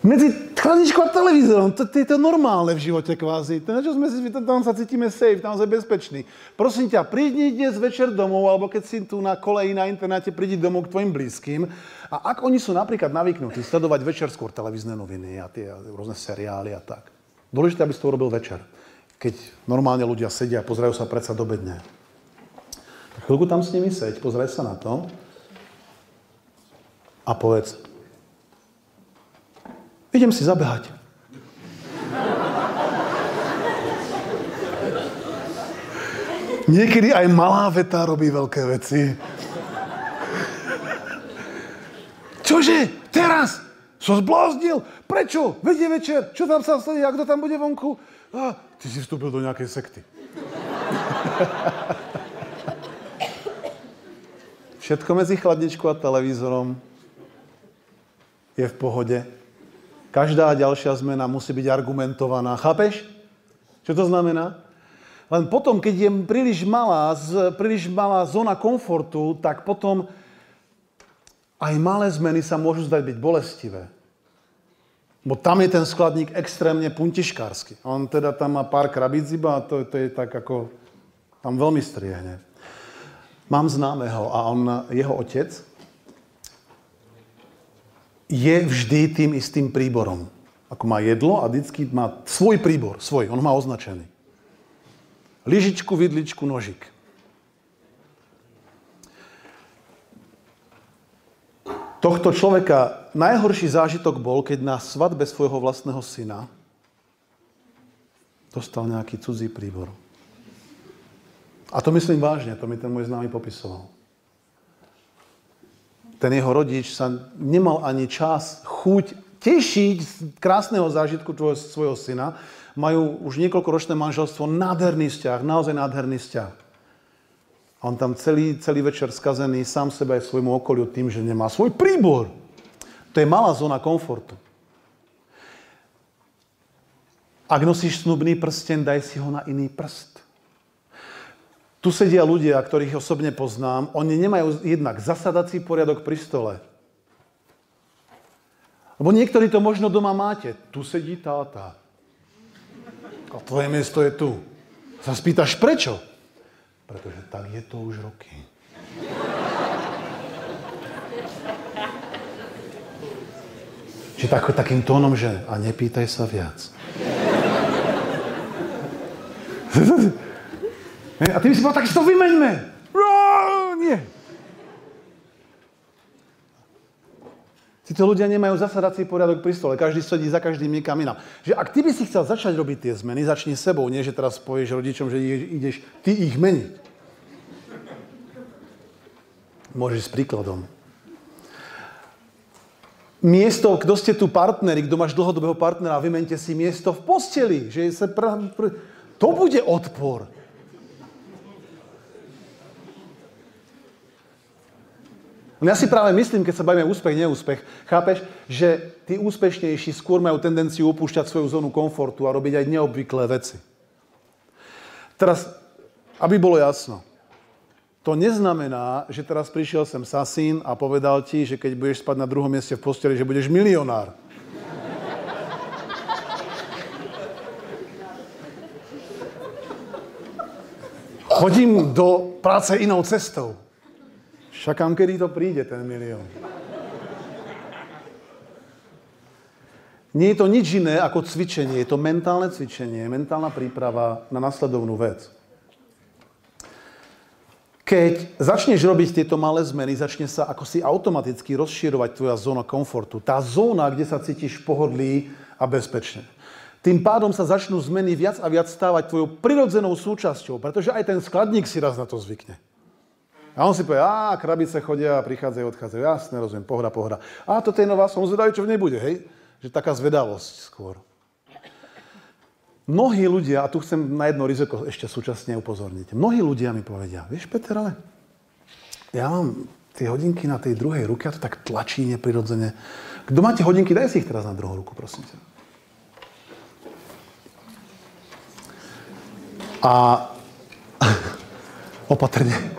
Medzi chladničkou a televízorom, to, to je to normálne v živote kvázi. To, čo sme si, tam sa cítime safe, tam sme bezpeční. Prosím ťa, prídi dnes večer domov, alebo keď si tu na koleji na internáte, prídi domov k tvojim blízkym. A ak oni sú napríklad navyknutí sledovať večer skôr televízne noviny a tie rôzne seriály a tak, Dôležité, aby si to urobil večer. Keď normálne ľudia sedia a pozerajú sa predsa do bedne. Tak chvíľku tam s nimi seď, pozraj sa na to a povedz, idem si zabehať. Niekedy aj malá veta robí veľké veci. Čože? Teraz? Som zbláznil? Prečo? Vedie večer. Čo tam sa stane? A kto tam bude vonku? A, ty si vstúpil do nejakej sekty. Všetko medzi chladničkou a televízorom je v pohode. Každá ďalšia zmena musí byť argumentovaná. Chápeš? Čo to znamená? Len potom, keď je príliš malá, príliš malá zóna komfortu, tak potom aj malé zmeny sa môžu zdať byť bolestivé. Bo tam je ten skladník extrémne puntiškársky. On teda tam má pár krabíc iba a to, to je tak ako... Tam veľmi striehne. Mám známeho a on, jeho otec je vždy tým istým príborom. Ako má jedlo a vždycky má svoj príbor, svoj, on má označený. Lyžičku, vidličku, nožik. Tohto človeka najhorší zážitok bol, keď na svadbe svojho vlastného syna dostal nejaký cudzí príbor. A to myslím vážne, to mi ten môj známy popisoval. Ten jeho rodič sa nemal ani čas, chuť tešiť z krásneho zážitku tvojho, svojho syna. Majú už niekoľkoročné manželstvo, nádherný vzťah, naozaj nádherný vzťah. A on tam celý, celý večer skazený sám sebe aj svojmu okoliu tým, že nemá svoj príbor. To je malá zóna komfortu. Ak nosíš snubný prsten, daj si ho na iný prst. Tu sedia ľudia, ktorých osobne poznám. Oni nemajú jednak zasadací poriadok pri stole. Lebo niektorí to možno doma máte. Tu sedí táta. A tvoje miesto je tu. Sa spýtaš, prečo? Pretože tak je to už roky. Čiže tak, takým tónom, že a nepýtaj sa viac. a ty by si povedal, tak si to vymeňme. Nie. Títo ľudia nemajú zasadací poriadok pri stole, každý sedí za každým niekam inám. Že ak ty by si chcel začať robiť tie zmeny, začni sebou, nie že teraz povieš rodičom, že ideš ty ich meniť. Môžeš s príkladom miesto, kto ste tu partneri, kto máš dlhodobého partnera, vymente si miesto v posteli. Že sa pr- pr- to bude odpor. Ja si práve myslím, keď sa bavíme úspech, neúspech, chápeš, že tí úspešnejší skôr majú tendenciu opúšťať svoju zónu komfortu a robiť aj neobvyklé veci. Teraz, aby bolo jasno, to neznamená, že teraz prišiel sem Sasín a povedal ti, že keď budeš spať na druhom mieste v posteli, že budeš milionár. Chodím do práce inou cestou. Čakám, kedy to príde, ten milión. Nie je to nič iné ako cvičenie. Je to mentálne cvičenie, mentálna príprava na nasledovnú vec. Keď začneš robiť tieto malé zmeny, začne sa ako si automaticky rozširovať tvoja zóna komfortu. Tá zóna, kde sa cítiš pohodlí a bezpečne. Tým pádom sa začnú zmeny viac a viac stávať tvojou prirodzenou súčasťou, pretože aj ten skladník si raz na to zvykne. A on si povie, a krabice chodia, prichádzajú, odchádzajú. Jasne, rozumiem, pohoda, pohoda. A toto je nová, som zvedavý, čo v nej bude, hej? Že taká zvedavosť skôr. Mnohí ľudia, a tu chcem na jedno riziko ešte súčasne upozorniť, mnohí ľudia mi povedia, vieš Peter, ale ja mám tie hodinky na tej druhej ruke a to tak tlačí neprirodzene. Kto máte hodinky, daj si ich teraz na druhú ruku, prosím ťa. A opatrne.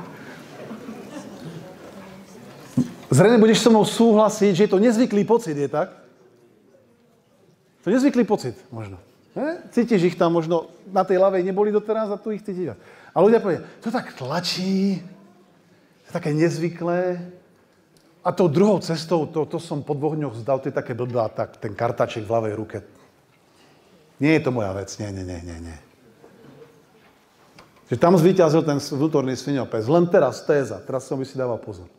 Zrejme budeš so mnou súhlasiť, že je to nezvyklý pocit, je tak? To je nezvyklý pocit, možno. He? Cítiš ich tam možno, na tej ľavej neboli doteraz a tu ich cítiš. A ľudia povedia, to tak tlačí, to je také nezvyklé. A tou druhou cestou, to, to som po dvoch zdal, to je také blbá, tak ten kartaček v ľavej ruke. Nie je to moja vec, nie, nie, nie, nie, nie. Že tam zvíťazil ten vnútorný svinopes. Len teraz téza, teraz som by si dával pozor.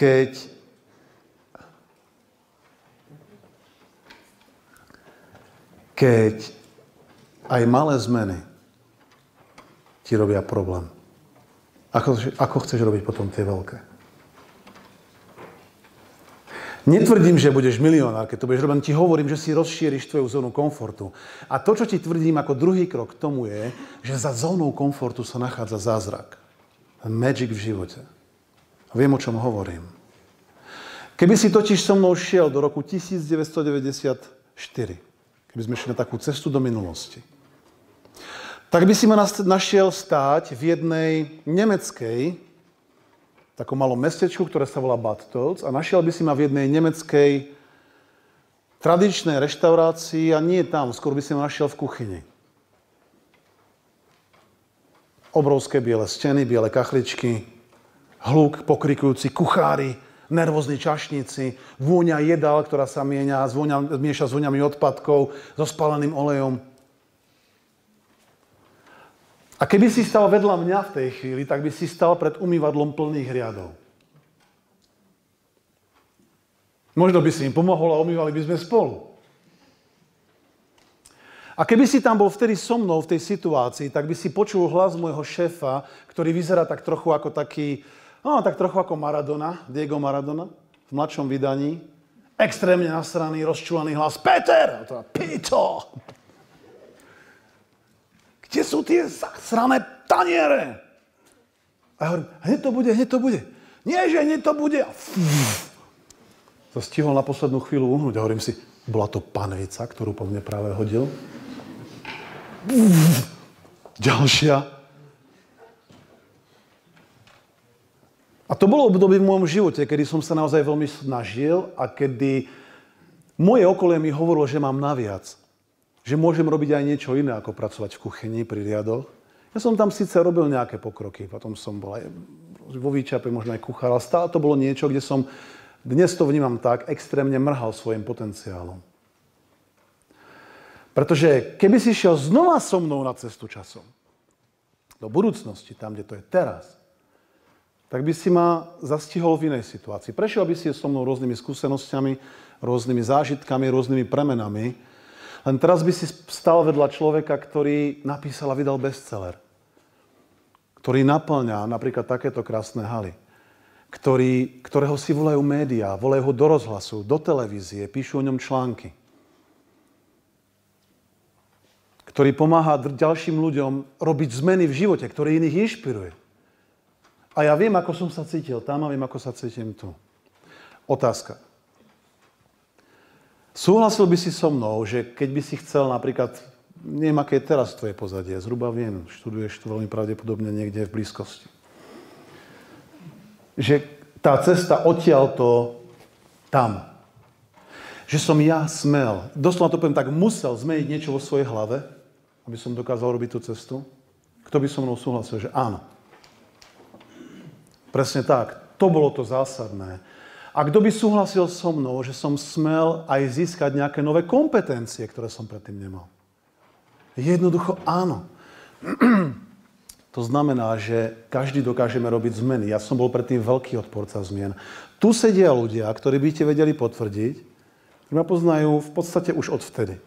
Keď keď aj malé zmeny ti robia problém. Ako, ako chceš robiť potom tie veľké? Netvrdím, že budeš milionár, keď to budeš robiť, ti hovorím, že si rozšíriš tvoju zónu komfortu. A to, čo ti tvrdím ako druhý krok k tomu je, že za zónou komfortu sa nachádza zázrak. Magic v živote. A viem, o čom hovorím. Keby si totiž so mnou šiel do roku 1994, keby sme šli na takú cestu do minulosti, tak by si ma našiel stáť v jednej nemeckej, takom malom mestečku, ktoré sa volá Bad Tölz, a našiel by si ma v jednej nemeckej tradičnej reštaurácii a nie tam, skôr by si ma našiel v kuchyni. Obrovské biele steny, biele kachličky, hluk, pokrikujúci kuchári, nervózni čašníci, vôňa jedal, ktorá sa mienia, zvôňa, mieša s vôňami odpadkov, so spaleným olejom. A keby si stal vedľa mňa v tej chvíli, tak by si stal pred umývadlom plných riadov. Možno by si im pomohol a umývali by sme spolu. A keby si tam bol vtedy so mnou v tej situácii, tak by si počul hlas môjho šéfa, ktorý vyzerá tak trochu ako taký, No, tak trochu ako Maradona, Diego Maradona, v mladšom vydaní. Extrémne nasraný, rozčúlený hlas. Peter! A to Pito! Kde sú tie srané taniere? A ja hovorím, hneď to bude, hneď to bude. Nie, že hneď to bude. To stihol na poslednú chvíľu uhnúť. A hovorím si, bola to panvica, ktorú po mne práve hodil. Ďalšia. A to bolo obdobie v môjom živote, kedy som sa naozaj veľmi snažil a kedy moje okolie mi hovorilo, že mám naviac. že môžem robiť aj niečo iné, ako pracovať v kuchyni pri riadoch. Ja som tam síce robil nejaké pokroky, potom som bol aj vo výčape, možno aj kuchár, ale stále to bolo niečo, kde som, dnes to vnímam tak, extrémne mrhal svojim potenciálom. Pretože keby si šiel znova so mnou na cestu časom, do budúcnosti, tam, kde to je teraz, tak by si ma zastihol v inej situácii. Prešiel by si so mnou rôznymi skúsenosťami, rôznymi zážitkami, rôznymi premenami, len teraz by si stal vedľa človeka, ktorý napísal a vydal bestseller. Ktorý naplňa napríklad takéto krásne haly. Ktorý, ktorého si volajú médiá, volajú ho do rozhlasu, do televízie, píšu o ňom články. Ktorý pomáha ďalším ľuďom robiť zmeny v živote, ktorý iných inšpiruje. A ja viem, ako som sa cítil tam a viem, ako sa cítim tu. Otázka. Súhlasil by si so mnou, že keď by si chcel napríklad, neviem, aké je teraz tvoje pozadie, zhruba viem, študuješ tu veľmi pravdepodobne niekde v blízkosti. Že tá cesta odtiaľto tam. Že som ja smel, doslova to poviem tak, musel zmeniť niečo vo svojej hlave, aby som dokázal robiť tú cestu. Kto by so mnou súhlasil, že áno. Presne tak. To bolo to zásadné. A kto by súhlasil so mnou, že som smel aj získať nejaké nové kompetencie, ktoré som predtým nemal? Jednoducho áno. To znamená, že každý dokážeme robiť zmeny. Ja som bol predtým veľký odporca zmien. Tu sedia ľudia, ktorí by ste vedeli potvrdiť, ktorí ma poznajú v podstate už odvtedy.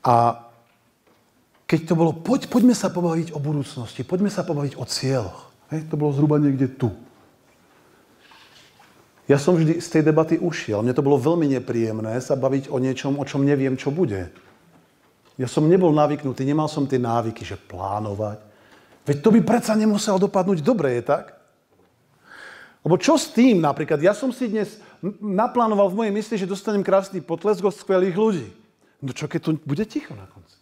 A keď to bolo, poď, poďme sa pobaviť o budúcnosti, poďme sa pobaviť o cieľoch. Hej, to bolo zhruba niekde tu. Ja som vždy z tej debaty ušiel. Mne to bolo veľmi nepríjemné sa baviť o niečom, o čom neviem, čo bude. Ja som nebol navyknutý, nemal som tie návyky, že plánovať. Veď to by predsa nemuselo dopadnúť dobre, je tak? Lebo čo s tým napríklad? Ja som si dnes naplánoval v mojej mysli, že dostanem krásny potlesk od skvelých ľudí. No čo keď tu bude ticho na konci?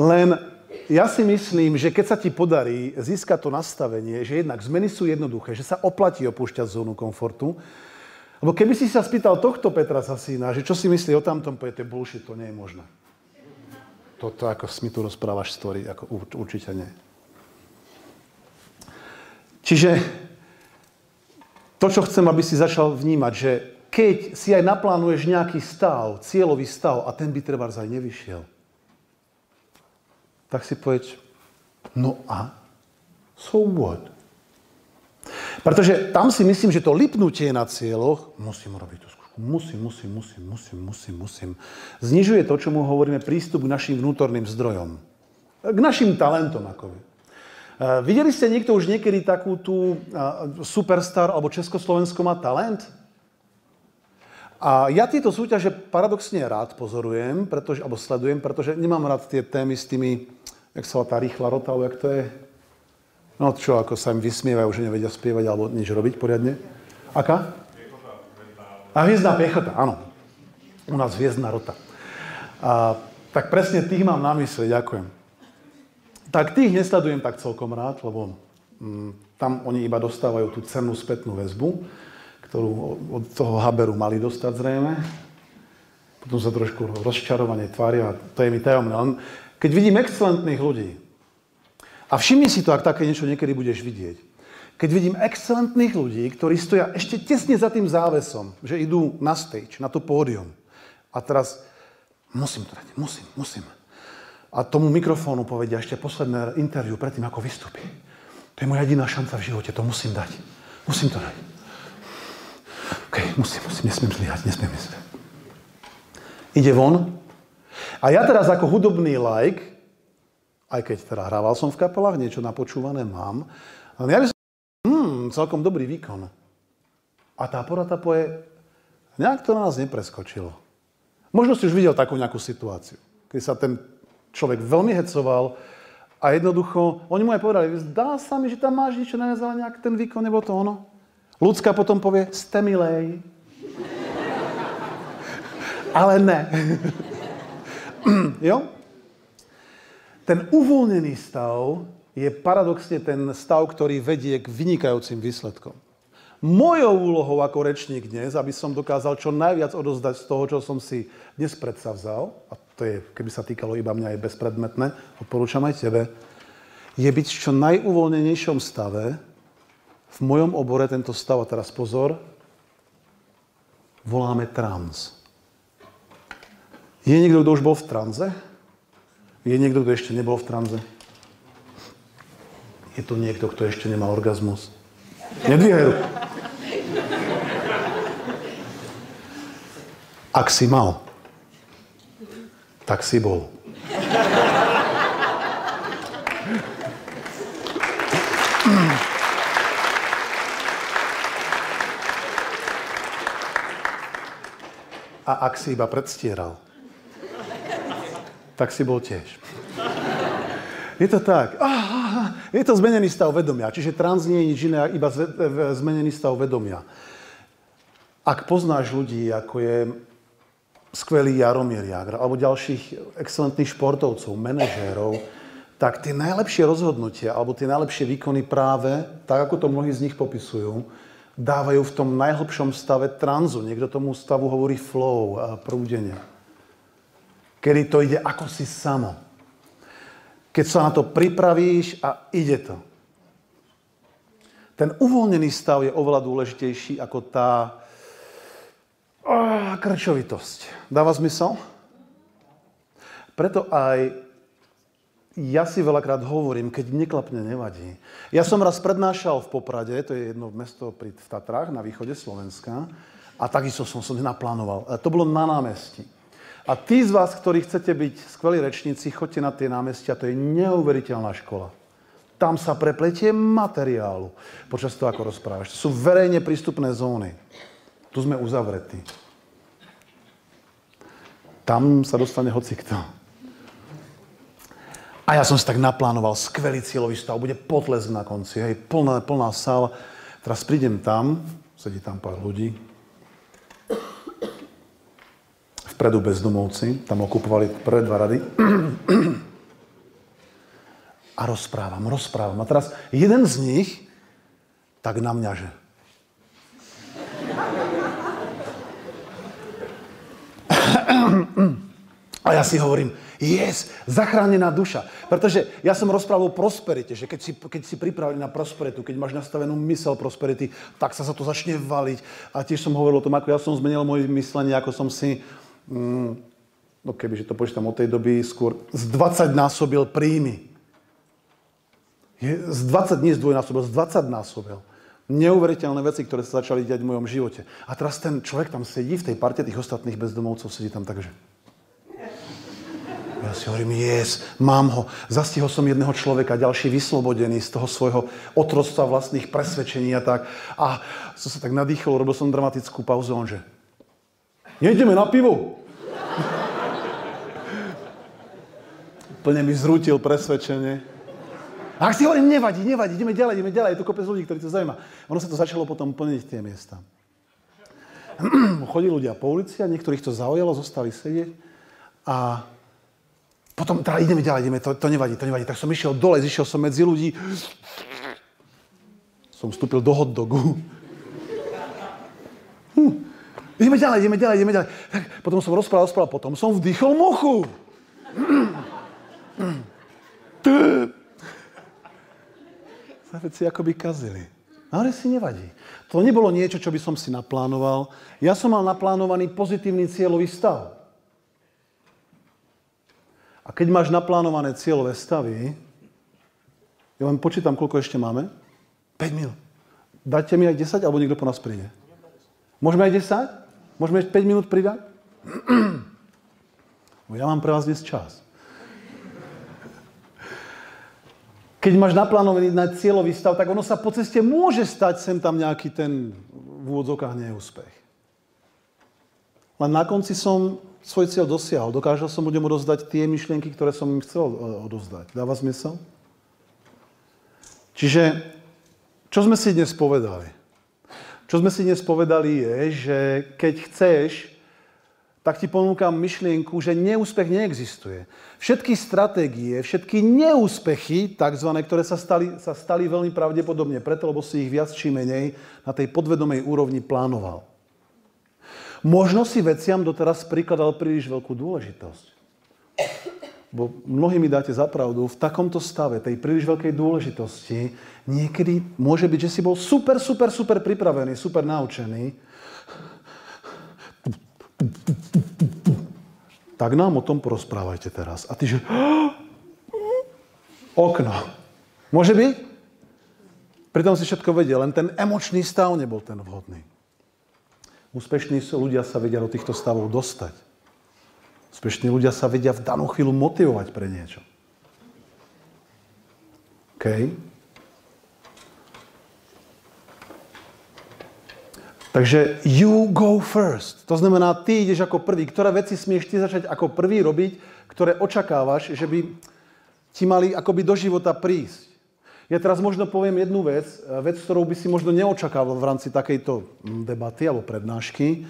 Len ja si myslím, že keď sa ti podarí získať to nastavenie, že jednak zmeny sú jednoduché, že sa oplatí opúšťať zónu komfortu, lebo keby si sa spýtal tohto Petra Sasína, že čo si myslí o tamtom, povie, to je to nie je možné. Toto, ako mi tu rozprávaš story, ako určite nie. Čiže to, čo chcem, aby si začal vnímať, že keď si aj naplánuješ nejaký stav, cieľový stav a ten by treba aj nevyšiel, tak si povedz, no a? So what? Pretože tam si myslím, že to lipnutie na cieľoch, musím robiť tú skúšku, musím, musím, musím, musím, musím, musím, znižuje to, čo mu hovoríme, prístup k našim vnútorným zdrojom. K našim talentom, ako vy. Videli ste niekto už niekedy takú tú superstar alebo Československo má talent? A ja tieto súťaže paradoxne rád pozorujem, pretože, alebo sledujem, pretože nemám rád tie témy s tými, jak sa tá rýchla rota, alebo jak to je. No čo, ako sa im vysmievajú, že nevedia spievať alebo nič robiť poriadne. Aká? A hviezdná piechota, áno. U nás hviezdná rota. A, tak presne tých mám na mysli, ďakujem. Tak tých nesledujem tak celkom rád, lebo mm, tam oni iba dostávajú tú cennú spätnú väzbu ktorú od toho Haberu mali dostať zrejme. Potom sa trošku rozčarovanie tvária, to je mi tajomné. Len keď vidím excelentných ľudí, a všimni si to, ak také niečo niekedy budeš vidieť, keď vidím excelentných ľudí, ktorí stoja ešte tesne za tým závesom, že idú na stage, na to pódium. A teraz musím to dať, musím, musím. A tomu mikrofónu povedia ešte posledné interviu predtým, ako vystúpi. To je moja jediná šanca v živote, to musím dať. Musím to dať. OK, musím, musím, nesmiem zlyhať, nesmiem, nesmiem. Ide von. A ja teraz ako hudobný like, aj keď teda hrával som v kapelách, niečo napočúvané mám, ale ja by som, hmm, celkom dobrý výkon. A tá porata poje, nejak to na nás nepreskočilo. Možno si už videl takú nejakú situáciu, keď sa ten človek veľmi hecoval a jednoducho, oni mu aj povedali, zdá sa mi, že tam máš niečo na ale nejak ten výkon, nebo to ono. Ľudská potom povie, ste milej. Ale ne. jo? Ten uvoľnený stav je paradoxne ten stav, ktorý vedie k vynikajúcim výsledkom. Mojou úlohou ako rečník dnes, aby som dokázal čo najviac odozdať z toho, čo som si dnes predsavzal, a to je, keby sa týkalo iba mňa, je bezpredmetné, odporúčam aj tebe, je byť v čo najuvoľnenejšom stave. V mojom obore tento stav, a teraz pozor, voláme trans. Je niekto, kto už bol v tranze? Je niekto, kto ešte nebol v tranze? Je to niekto, kto ešte nemá orgazmus? Nedvíhaj ruku. Ak si mal, tak si bol. A ak si iba predstieral, tak si bol tiež. Je to tak. Je to zmenený stav vedomia. Čiže trans nie je nič iné, iba zmenený stav vedomia. Ak poznáš ľudí, ako je skvelý Jaromír Jagr, alebo ďalších excelentných športovcov, manažérov, tak tie najlepšie rozhodnutia, alebo tie najlepšie výkony práve, tak ako to mnohí z nich popisujú, dávajú v tom najhlbšom stave tranzu. Niekto tomu stavu hovorí flow, prúdenie. Kedy to ide ako si samo. Keď sa na to pripravíš a ide to. Ten uvoľnený stav je oveľa dôležitejší ako tá krčovitosť. Dáva zmysel? Preto aj ja si veľakrát hovorím, keď neklapne, nevadí. Ja som raz prednášal v Poprade, to je jedno mesto pri, Tatrách na východe Slovenska, a takisto som sa nenaplánoval. To bolo na námestí. A tí z vás, ktorí chcete byť skvelí rečníci, choďte na tie námestia, to je neuveriteľná škola. Tam sa prepletie materiálu počas toho, ako rozprávaš. To sú verejne prístupné zóny. Tu sme uzavretí. Tam sa dostane hocikto. A ja som si tak naplánoval skvelý cieľový stav, bude potlesk na konci, hej, plná, plná sála. Teraz prídem tam, sedí tam pár ľudí, vpredu bezdomovci, tam okupovali prvé dva rady. A rozprávam, rozprávam. A teraz jeden z nich tak na mňa, že a ja si hovorím, yes, zachránená duša. Pretože ja som rozprával o prosperite, že keď si, keď si pripravený na prosperitu, keď máš nastavenú mysel prosperity, tak sa sa to začne valiť. A tiež som hovoril o tom, ako ja som zmenil moje myslenie, ako som si, mm, no kebyže to počítam od tej doby, skôr z 20 násobil príjmy. Je, z 20 nie zdvojnásobil, z 20 násobil. Neuveriteľné veci, ktoré sa začali diať v mojom živote. A teraz ten človek tam sedí v tej parte tých ostatných bezdomovcov, sedí tam takže. Ja si hovorím, yes, mám ho. Zastihol som jedného človeka, ďalší vyslobodený z toho svojho otroctva vlastných presvedčení a tak. A som sa tak nadýchol, robil som dramatickú pauzu, on nejdeme na pivo? Plne mi zrútil presvedčenie. A ak si hovorím, nevadí, nevadí, ideme ďalej, ideme ďalej, je to kopec ľudí, ktorí to zaujíma. Ono sa to začalo potom plniť tie miesta. Chodili ľudia po ulici a niektorých to zaujalo, zostali sedieť a potom teda ideme ďalej, ideme, to, to nevadí, to nevadí. Tak som išiel dole, zišiel som medzi ľudí. Som vstúpil do hot dogu. Hm. Ideme ďalej, ideme ďalej, ideme ďalej. Tak, potom som rozprával, rozprával, potom som vdýchol mochu. Sa veci akoby kazili. Ale si nevadí. To nebolo niečo, čo by som si naplánoval. Ja som mal naplánovaný pozitívny cieľový stav. A keď máš naplánované cieľové stavy, ja vám počítam, koľko ešte máme. 5 minút. Dajte mi aj 10, alebo niekto po nás príde. Môžeme aj 10? Môžeme 5 minút pridať? ja mám pre vás dnes čas. Keď máš naplánovaný na cieľový stav, tak ono sa po ceste môže stať sem tam nejaký ten v úvodzokách neúspech. Len na konci som svoj cieľ dosiahol. Dokážel som ľuďom odozdať tie myšlienky, ktoré som im chcel e, odozdať. Dáva zmysel? Čiže, čo sme si dnes povedali? Čo sme si dnes povedali je, že keď chceš tak ti ponúkam myšlienku, že neúspech neexistuje. Všetky stratégie, všetky neúspechy, takzvané, ktoré sa stali, sa stali veľmi pravdepodobne preto, lebo si ich viac či menej na tej podvedomej úrovni plánoval. Možno si veciam doteraz prikladal príliš veľkú dôležitosť. Bo mnohí mi dáte zapravdu, v takomto stave, tej príliš veľkej dôležitosti, niekedy môže byť, že si bol super, super, super pripravený, super naučený, tak nám o tom porozprávajte teraz. A ty že... Okno. Môže byť? Pritom si všetko vedel, len ten emočný stav nebol ten vhodný. Úspešní ľudia sa vedia do týchto stavov dostať. Úspešní ľudia sa vedia v danú chvíľu motivovať pre niečo. OK? Takže you go first. To znamená, ty ideš ako prvý. Ktoré veci smieš ty začať ako prvý robiť, ktoré očakávaš, že by ti mali akoby do života prísť. Ja teraz možno poviem jednu vec, vec, ktorú by si možno neočakával v rámci takejto debaty alebo prednášky.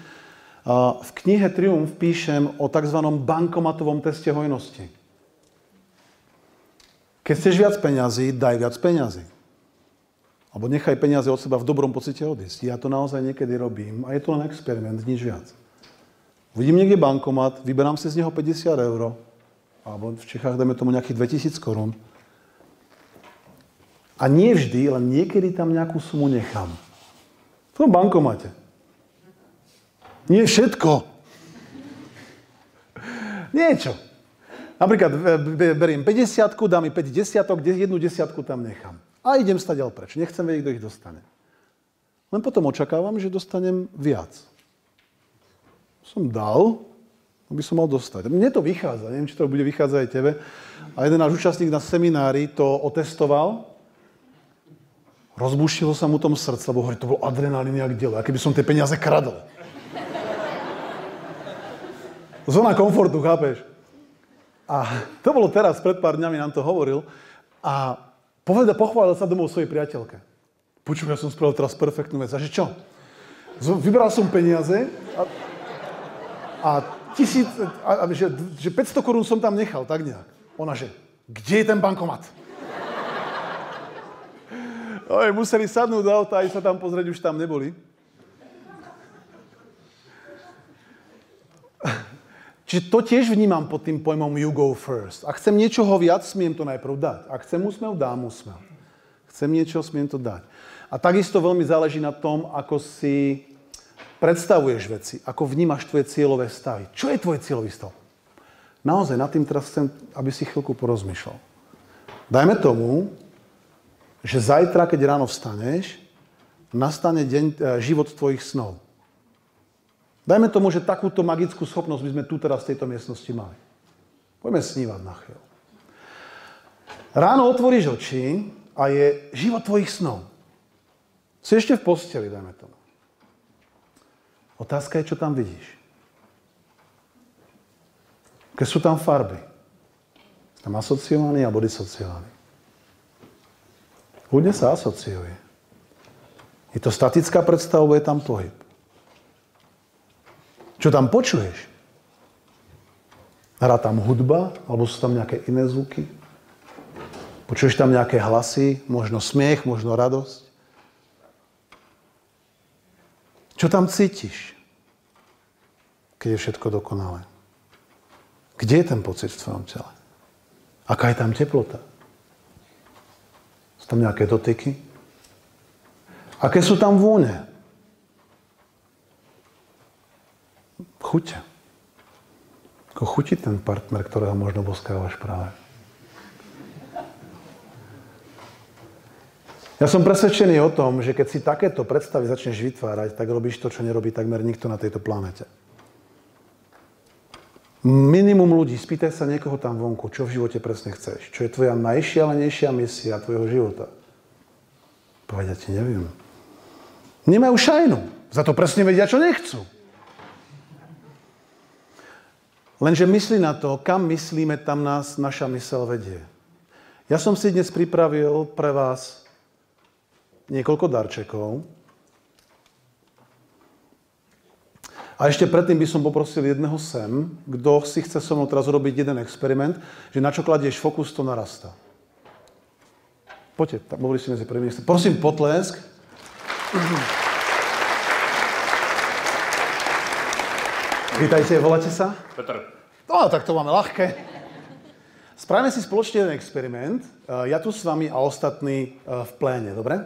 V knihe Triumf píšem o tzv. bankomatovom teste hojnosti. Keď chceš viac peňazí, daj viac peňazí. Alebo nechaj peniaze od seba v dobrom pocite odísť. Ja to naozaj niekedy robím a je to len experiment, nič viac. Vidím niekde bankomat, vyberám si z neho 50 eur, alebo v Čechách dáme tomu nejakých 2000 korún. A nie vždy, len niekedy tam nejakú sumu nechám. V tom bankomate. Nie všetko. Niečo. Napríklad beriem 50, dám mi 5 desiatok, jednu desiatku tam nechám. A idem stať preč. Nechcem vedieť, kto ich dostane. Len potom očakávam, že dostanem viac. Som dal, by som mal dostať. Mne to vychádza, neviem, či to bude vychádzať aj tebe. A jeden náš účastník na seminári to otestoval. Rozbušilo sa mu tom srdce, lebo hovorí, to bol adrenalín jak dielo. A keby som tie peniaze kradol. Zóna komfortu, chápeš? A to bolo teraz, pred pár dňami nám to hovoril. A Povedal, pochválil sa domov svojej priateľke. Počuj, ja som spravil teraz perfektnú vec. A že čo? Vybral som peniaze a, a, tisíc, a, a že, že 500 korún som tam nechal, tak nejak. Ona že, kde je ten bankomat? Oj, museli sadnúť do auta a sa tam pozrieť, už tam neboli. Čiže to tiež vnímam pod tým pojmom you go first. Ak chcem niečoho viac, smiem to najprv dať. Ak chcem úsmev, dám úsmev. Chcem niečo, smiem to dať. A takisto veľmi záleží na tom, ako si predstavuješ veci, ako vnímaš tvoje cieľové stavy. Čo je tvoj cieľový stav? Naozaj, nad tým teraz chcem, aby si chvíľku porozmýšľal. Dajme tomu, že zajtra, keď ráno vstaneš, nastane deň, e, život tvojich snov. Dajme tomu, že takúto magickú schopnosť by sme tu teraz v tejto miestnosti mali. Poďme snívať na chvíľu. Ráno otvoríš oči a je život tvojich snov. Si ešte v posteli, dajme tomu. Otázka je, čo tam vidíš. Keď sú tam farby. Tam asociovaný alebo disociovaný. Ľudia sa asociuje. Je to statická predstava, je tam pohyb. Čo tam počuješ? Hrá tam hudba, alebo sú tam nejaké iné zvuky? Počuješ tam nejaké hlasy, možno smiech, možno radosť? Čo tam cítiš, keď je všetko dokonalé? Kde je ten pocit v tvojom tele? Aká je tam teplota? Tam nejaké dotyky? Aké sú tam vône? chuťa. Ako chutí ten partner, ktorého možno boskávaš práve. Ja som presvedčený o tom, že keď si takéto predstavy začneš vytvárať, tak robíš to, čo nerobí takmer nikto na tejto planete. Minimum ľudí, spýtaj sa niekoho tam vonku, čo v živote presne chceš. Čo je tvoja najšialenejšia misia tvojho života. Povedia ti, neviem. Nemajú šajnu. Za to presne vedia, čo nechcú. Lenže myslí na to, kam myslíme, tam nás naša mysel vedie. Ja som si dnes pripravil pre vás niekoľko darčekov. A ešte predtým by som poprosil jedného sem, kto si chce so mnou teraz urobiť jeden experiment, že na čo kladieš fokus, to narastá. Poďte, tam boli si medzi prvými. Prosím, potlesk. Vítajte, voláte sa? Petr. No, tak to máme ľahké. Spravíme si spoločne jeden experiment. Eh, Ja tu s vami a ostatní eh, v pléne, dobre?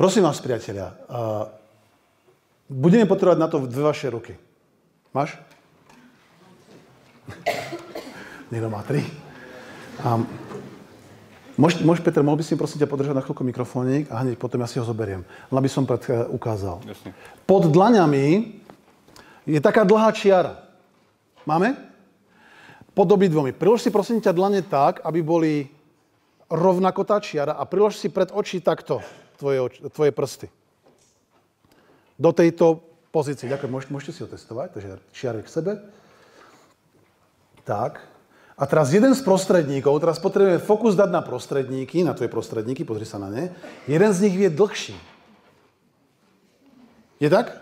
Prosím vás, priatelia, eh, budeme potrebovať na to dve vaše ruky. Máš? Niekto má tri. A môž, môž, Peter, mohol by si prosím ťa podržať na chvíľku mikrofónik a hneď potom ja si ho zoberiem. Aby som pred, eh, ukázal. Jasne. Pod dlaňami je taká dlhá čiara. Máme? Pod obidvomi. Prilož si prosím ťa dlane tak, aby boli rovnako tá čiara a prilož si pred oči takto tvoje, oči, tvoje prsty. Do tejto pozície. Ďakujem, môžete, môžete si ho testovať. Takže čiary k sebe. Tak. A teraz jeden z prostredníkov, teraz potrebujeme fokus dať na prostredníky, na tvoje prostredníky, pozri sa na ne. Jeden z nich je dlhší. Je tak?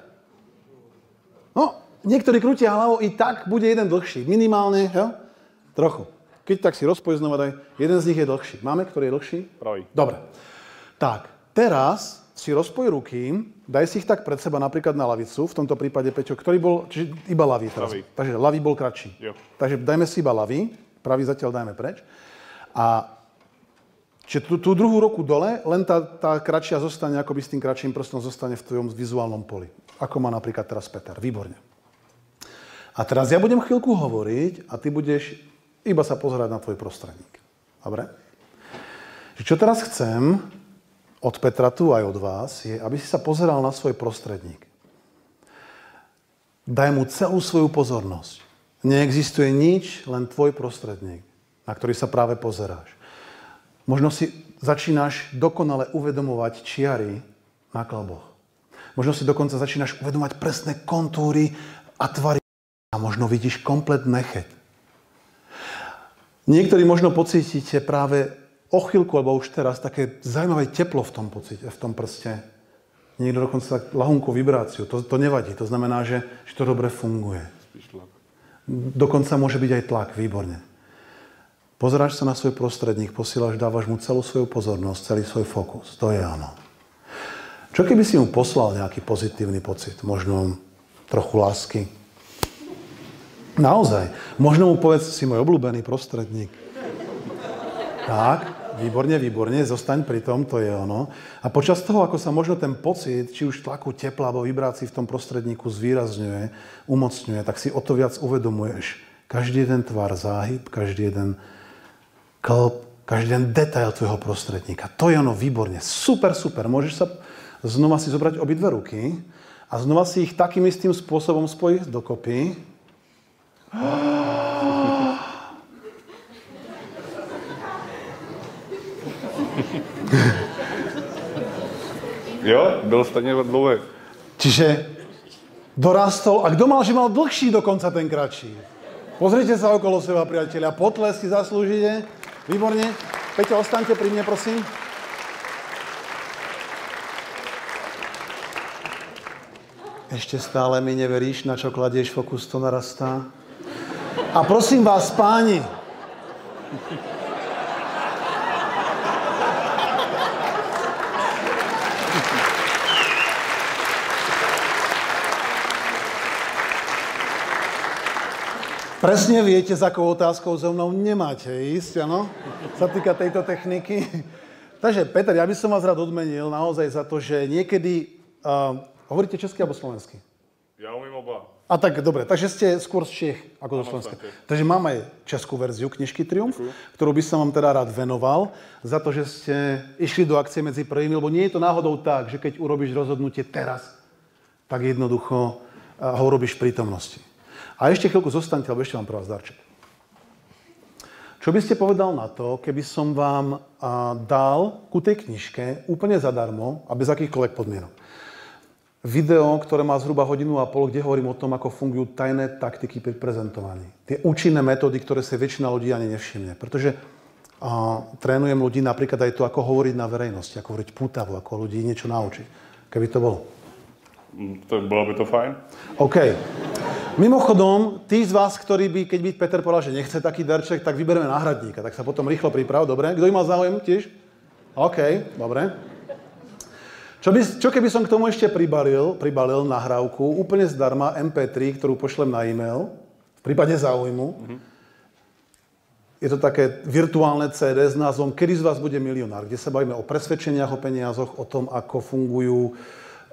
No, niektorí krútia hlavou, i tak bude jeden dlhší. Minimálne, jo? Trochu. Keď tak si rozpoj znova daj, jeden z nich je dlhší. Máme, ktorý je dlhší? Pravý. Dobre. Tak, teraz si rozpoj ruky, daj si ich tak pred seba napríklad na lavicu, v tomto prípade Peťo, ktorý bol, čiže iba ľavý teraz. Ľavý. Takže ľavý bol kratší. Jo. Takže dajme si iba ľavý, pravý zatiaľ dajme preč. A čiže tú, tú druhú ruku dole, len tá, tá kratšia zostane, ako by s tým kratším prstom zostane v tvojom vizuálnom poli. Ako má napríklad teraz Peter. Výborne. A teraz ja budem chvíľku hovoriť a ty budeš iba sa pozerať na tvoj prostredník. Dobre? Čo teraz chcem od Petra tu aj od vás, je, aby si sa pozeral na svoj prostredník. Daj mu celú svoju pozornosť. Neexistuje nič, len tvoj prostredník, na ktorý sa práve pozeráš. Možno si začínaš dokonale uvedomovať čiary na klaboch. Možno si dokonca začínaš uvedomovať presné kontúry a tvary a možno vidíš komplet necheť. Niektorí možno pocítite práve o chvíľku, alebo už teraz, také zaujímavé teplo v tom pocite, v tom prste. Niekto dokonca tak lahunku vibráciu. To, to nevadí. To znamená, že, že to dobre funguje. Dokonca môže byť aj tlak. Výborne. Pozeráš sa na svoj prostredník, posílaš, dávaš mu celú svoju pozornosť, celý svoj fokus. To je áno. Čo keby si mu poslal nejaký pozitívny pocit? Možno trochu lásky? Naozaj. Možno mu povedz, si môj obľúbený prostredník. Tak, výborne, výborne, zostaň pri tom, to je ono. A počas toho, ako sa možno ten pocit, či už tlaku tepla alebo vibrácií v tom prostredníku zvýrazňuje, umocňuje, tak si o to viac uvedomuješ. Každý jeden tvar, záhyb, každý jeden klb, každý jeden detail tvojho prostredníka. To je ono výborne. Super, super. Môžeš sa znova si zobrať obidve ruky a znova si ich takým istým spôsobom spojiť dokopy. Jo, byl stejně dlouhý. Čiže dorastol. A kto mal, že mal dlhší dokonca ten kratší? Pozrite sa okolo seba, priatelia. Potlesky zaslúžite. Výborne. Peťo, ostaňte pri mne, prosím. Ešte stále mi neveríš, na čo kladieš fokus, to narastá. A prosím vás, páni, Presne viete, s akou otázkou so mnou nemáte ísť, áno? Sa týka tejto techniky. Takže, Peter, ja by som vás rád odmenil naozaj za to, že niekedy... Uh, hovoríte česky alebo slovensky? Já umím oba. A tak, dobre, takže ste skôr z Čech ako zo Slovenska. Takže mám aj českú verziu knižky Triumf, ktorú by som vám teda rád venoval za to, že ste išli do akcie medzi prvými, lebo nie je to náhodou tak, že keď urobíš rozhodnutie teraz, tak jednoducho ho urobíš v prítomnosti. A ešte chvíľku zostaňte, lebo ešte mám pre vás darček. Čo by ste povedal na to, keby som vám dal ku tej knižke úplne zadarmo a bez akýchkoľvek podmienok video, ktoré má zhruba hodinu a pol, kde hovorím o tom, ako fungujú tajné taktiky pri prezentovaní. Tie účinné metódy, ktoré si väčšina ľudí ani nevšimne. Pretože a, trénujem ľudí napríklad aj to, ako hovoriť na verejnosti, ako hovoriť pútavo, ako ľudí niečo naučiť. Keby to bolo. Mm, To bylo by to fajn. OK. Mimochodom, tí z vás, ktorí by, keď by Peter povedal, že nechce taký darček, tak vybereme náhradníka. Tak sa potom rýchlo priprav, dobre? Kto by mal záujem tiež? OK, dobre. Čo, by, čo keby som k tomu ešte pribalil, pribalil nahrávku úplne zdarma MP3, ktorú pošlem na e-mail, v prípade záujmu. Je to také virtuálne CD s názvom Kedy z vás bude milionár, kde sa bavíme o presvedčeniach o peniazoch, o tom, ako fungujú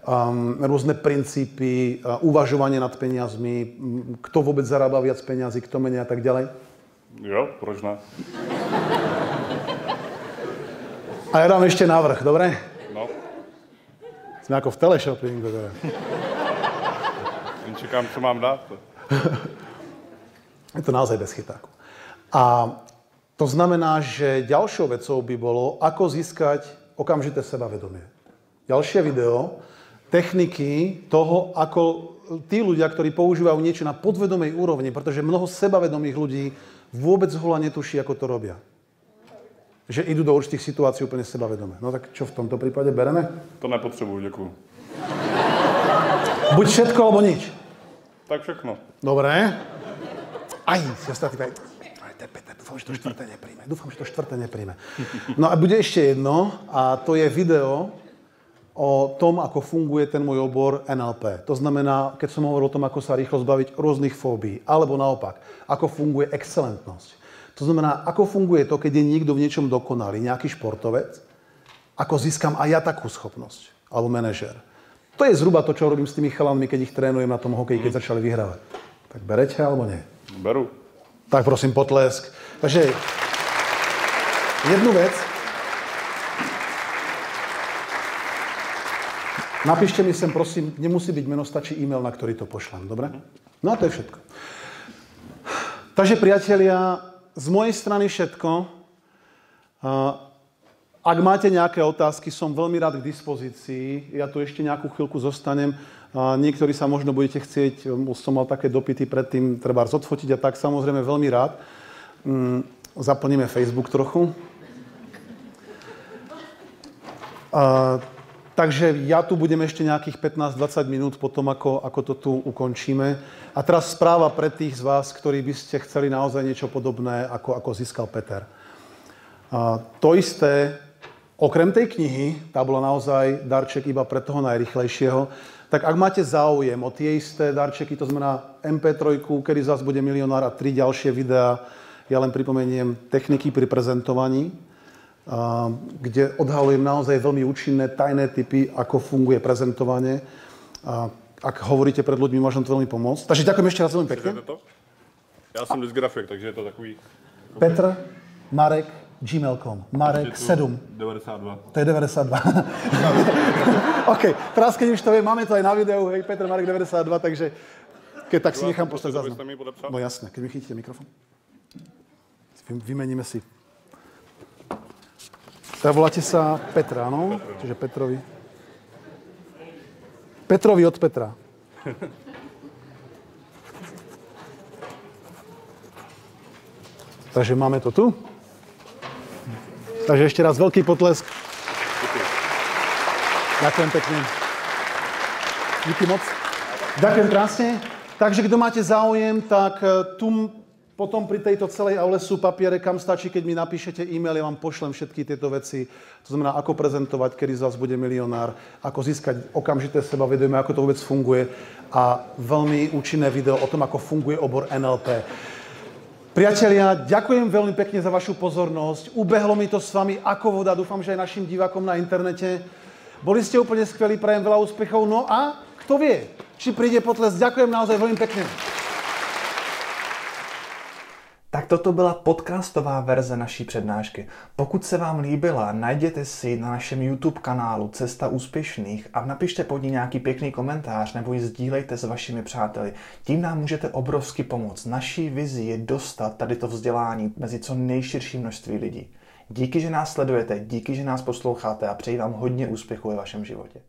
um, rôzne princípy, uh, uvažovanie nad peniazmi, m, kto vôbec zarába viac peniazy, kto menej a tak ďalej. Jo, proč ne? A ja dám ešte návrh, dobre? No, Sme ako v teleshoppingu. Teda. čekám, co mám dát. Je to naozaj bez chytáku. A to znamená, že ďalšou vecou by bolo, ako získať okamžité sebavedomie. Ďalšie video, techniky toho, ako tí ľudia, ktorí používajú niečo na podvedomej úrovni, pretože mnoho sebavedomých ľudí vôbec hola netuší, ako to robia. Že idú do určitých situácií úplne sebavedome. No tak čo v tomto prípade bereme? To nepotřebuju, děkuju. Buď všetko, alebo nič. Tak všechno. Dobre. Aj, si ostatní aj, dúfam, že to štvrté nepríjme. Dúfam, že to štvrté nepríjme. No a bude ešte jedno, a to je video o tom, ako funguje ten môj obor NLP. To znamená, keď som hovoril o tom, ako sa rýchlo zbaviť rôznych fóbií, alebo naopak, ako funguje excelentnosť. To znamená, ako funguje to, keď je niekto v niečom dokonalý, nejaký športovec, ako získam aj ja takú schopnosť, alebo manažer. To je zhruba to, čo robím s tými chalanmi, keď ich trénujem na tom hokeji, keď začali vyhrávať. Tak berete alebo nie? Beru. Tak prosím, potlesk. Takže jednu vec. Napíšte mi sem, prosím, nemusí byť meno, stačí e-mail, na ktorý to pošlem, dobre? No a to je všetko. Takže priatelia, z mojej strany všetko. Ak máte nejaké otázky, som veľmi rád k dispozícii. Ja tu ešte nejakú chvíľku zostanem. Niektorí sa možno budete chcieť, som mal také dopity predtým, treba odfotiť a tak samozrejme veľmi rád. Mm, Zaplníme Facebook trochu. Takže ja tu budem ešte nejakých 15-20 minút potom, ako, ako to tu ukončíme. A teraz správa pre tých z vás, ktorí by ste chceli naozaj niečo podobné, ako, ako získal Peter. A to isté, okrem tej knihy, tá bola naozaj darček iba pre toho najrychlejšieho, tak ak máte záujem o tie isté darčeky, to znamená MP3, kedy zás bude milionár a tri ďalšie videá, ja len pripomeniem techniky pri prezentovaní, kde odhalujem naozaj veľmi účinné tajné typy, ako funguje prezentovanie. A ak hovoríte pred ľuďmi, môžem to veľmi pomôcť. Takže ďakujem ešte raz veľmi pekne. Já jsem dysgrafik, takže je to takový... Petr, Marek, gmail.com. Marek 7. 92. To je 92. OK, teraz keď už to viem, máme to aj na videu, hej, Petr Marek 92, takže keď tak si nechám poslať záznam. No jasné, keď mi chytíte mikrofón. Vy- Vymeníme si. Teda voláte sa Petra, áno? Čiže Petrovi. Petrovi od Petra. Takže máme to tu. Takže ešte raz veľký potlesk. Ďakujem pekne. Díky moc. Ďakujem krásne. Takže kto máte záujem, tak e, tu potom pri tejto celej aule sú papiere, kam stačí, keď mi napíšete e-mail, ja vám pošlem všetky tieto veci. To znamená, ako prezentovať, kedy z vás bude milionár, ako získať okamžité sebavedomie, ako to vôbec funguje a veľmi účinné video o tom, ako funguje obor NLP. Priatelia, ďakujem veľmi pekne za vašu pozornosť. Ubehlo mi to s vami ako voda. Dúfam, že aj našim divákom na internete. Boli ste úplne skvelí, prajem veľa úspechov. No a kto vie, či príde potles. Ďakujem naozaj veľmi pekne. Tak toto byla podcastová verze naší přednášky. Pokud se vám líbila, najděte si na našem YouTube kanálu Cesta úspěšných a napište pod ní nějaký pěkný komentář nebo ji sdílejte s vašimi přáteli. Tím nám můžete obrovsky pomoct. Naší vizi je dostat tady to vzdělání mezi co nejširší množství lidí. Díky, že nás sledujete, díky, že nás posloucháte a přeji vám hodně úspěchu ve vašem životě.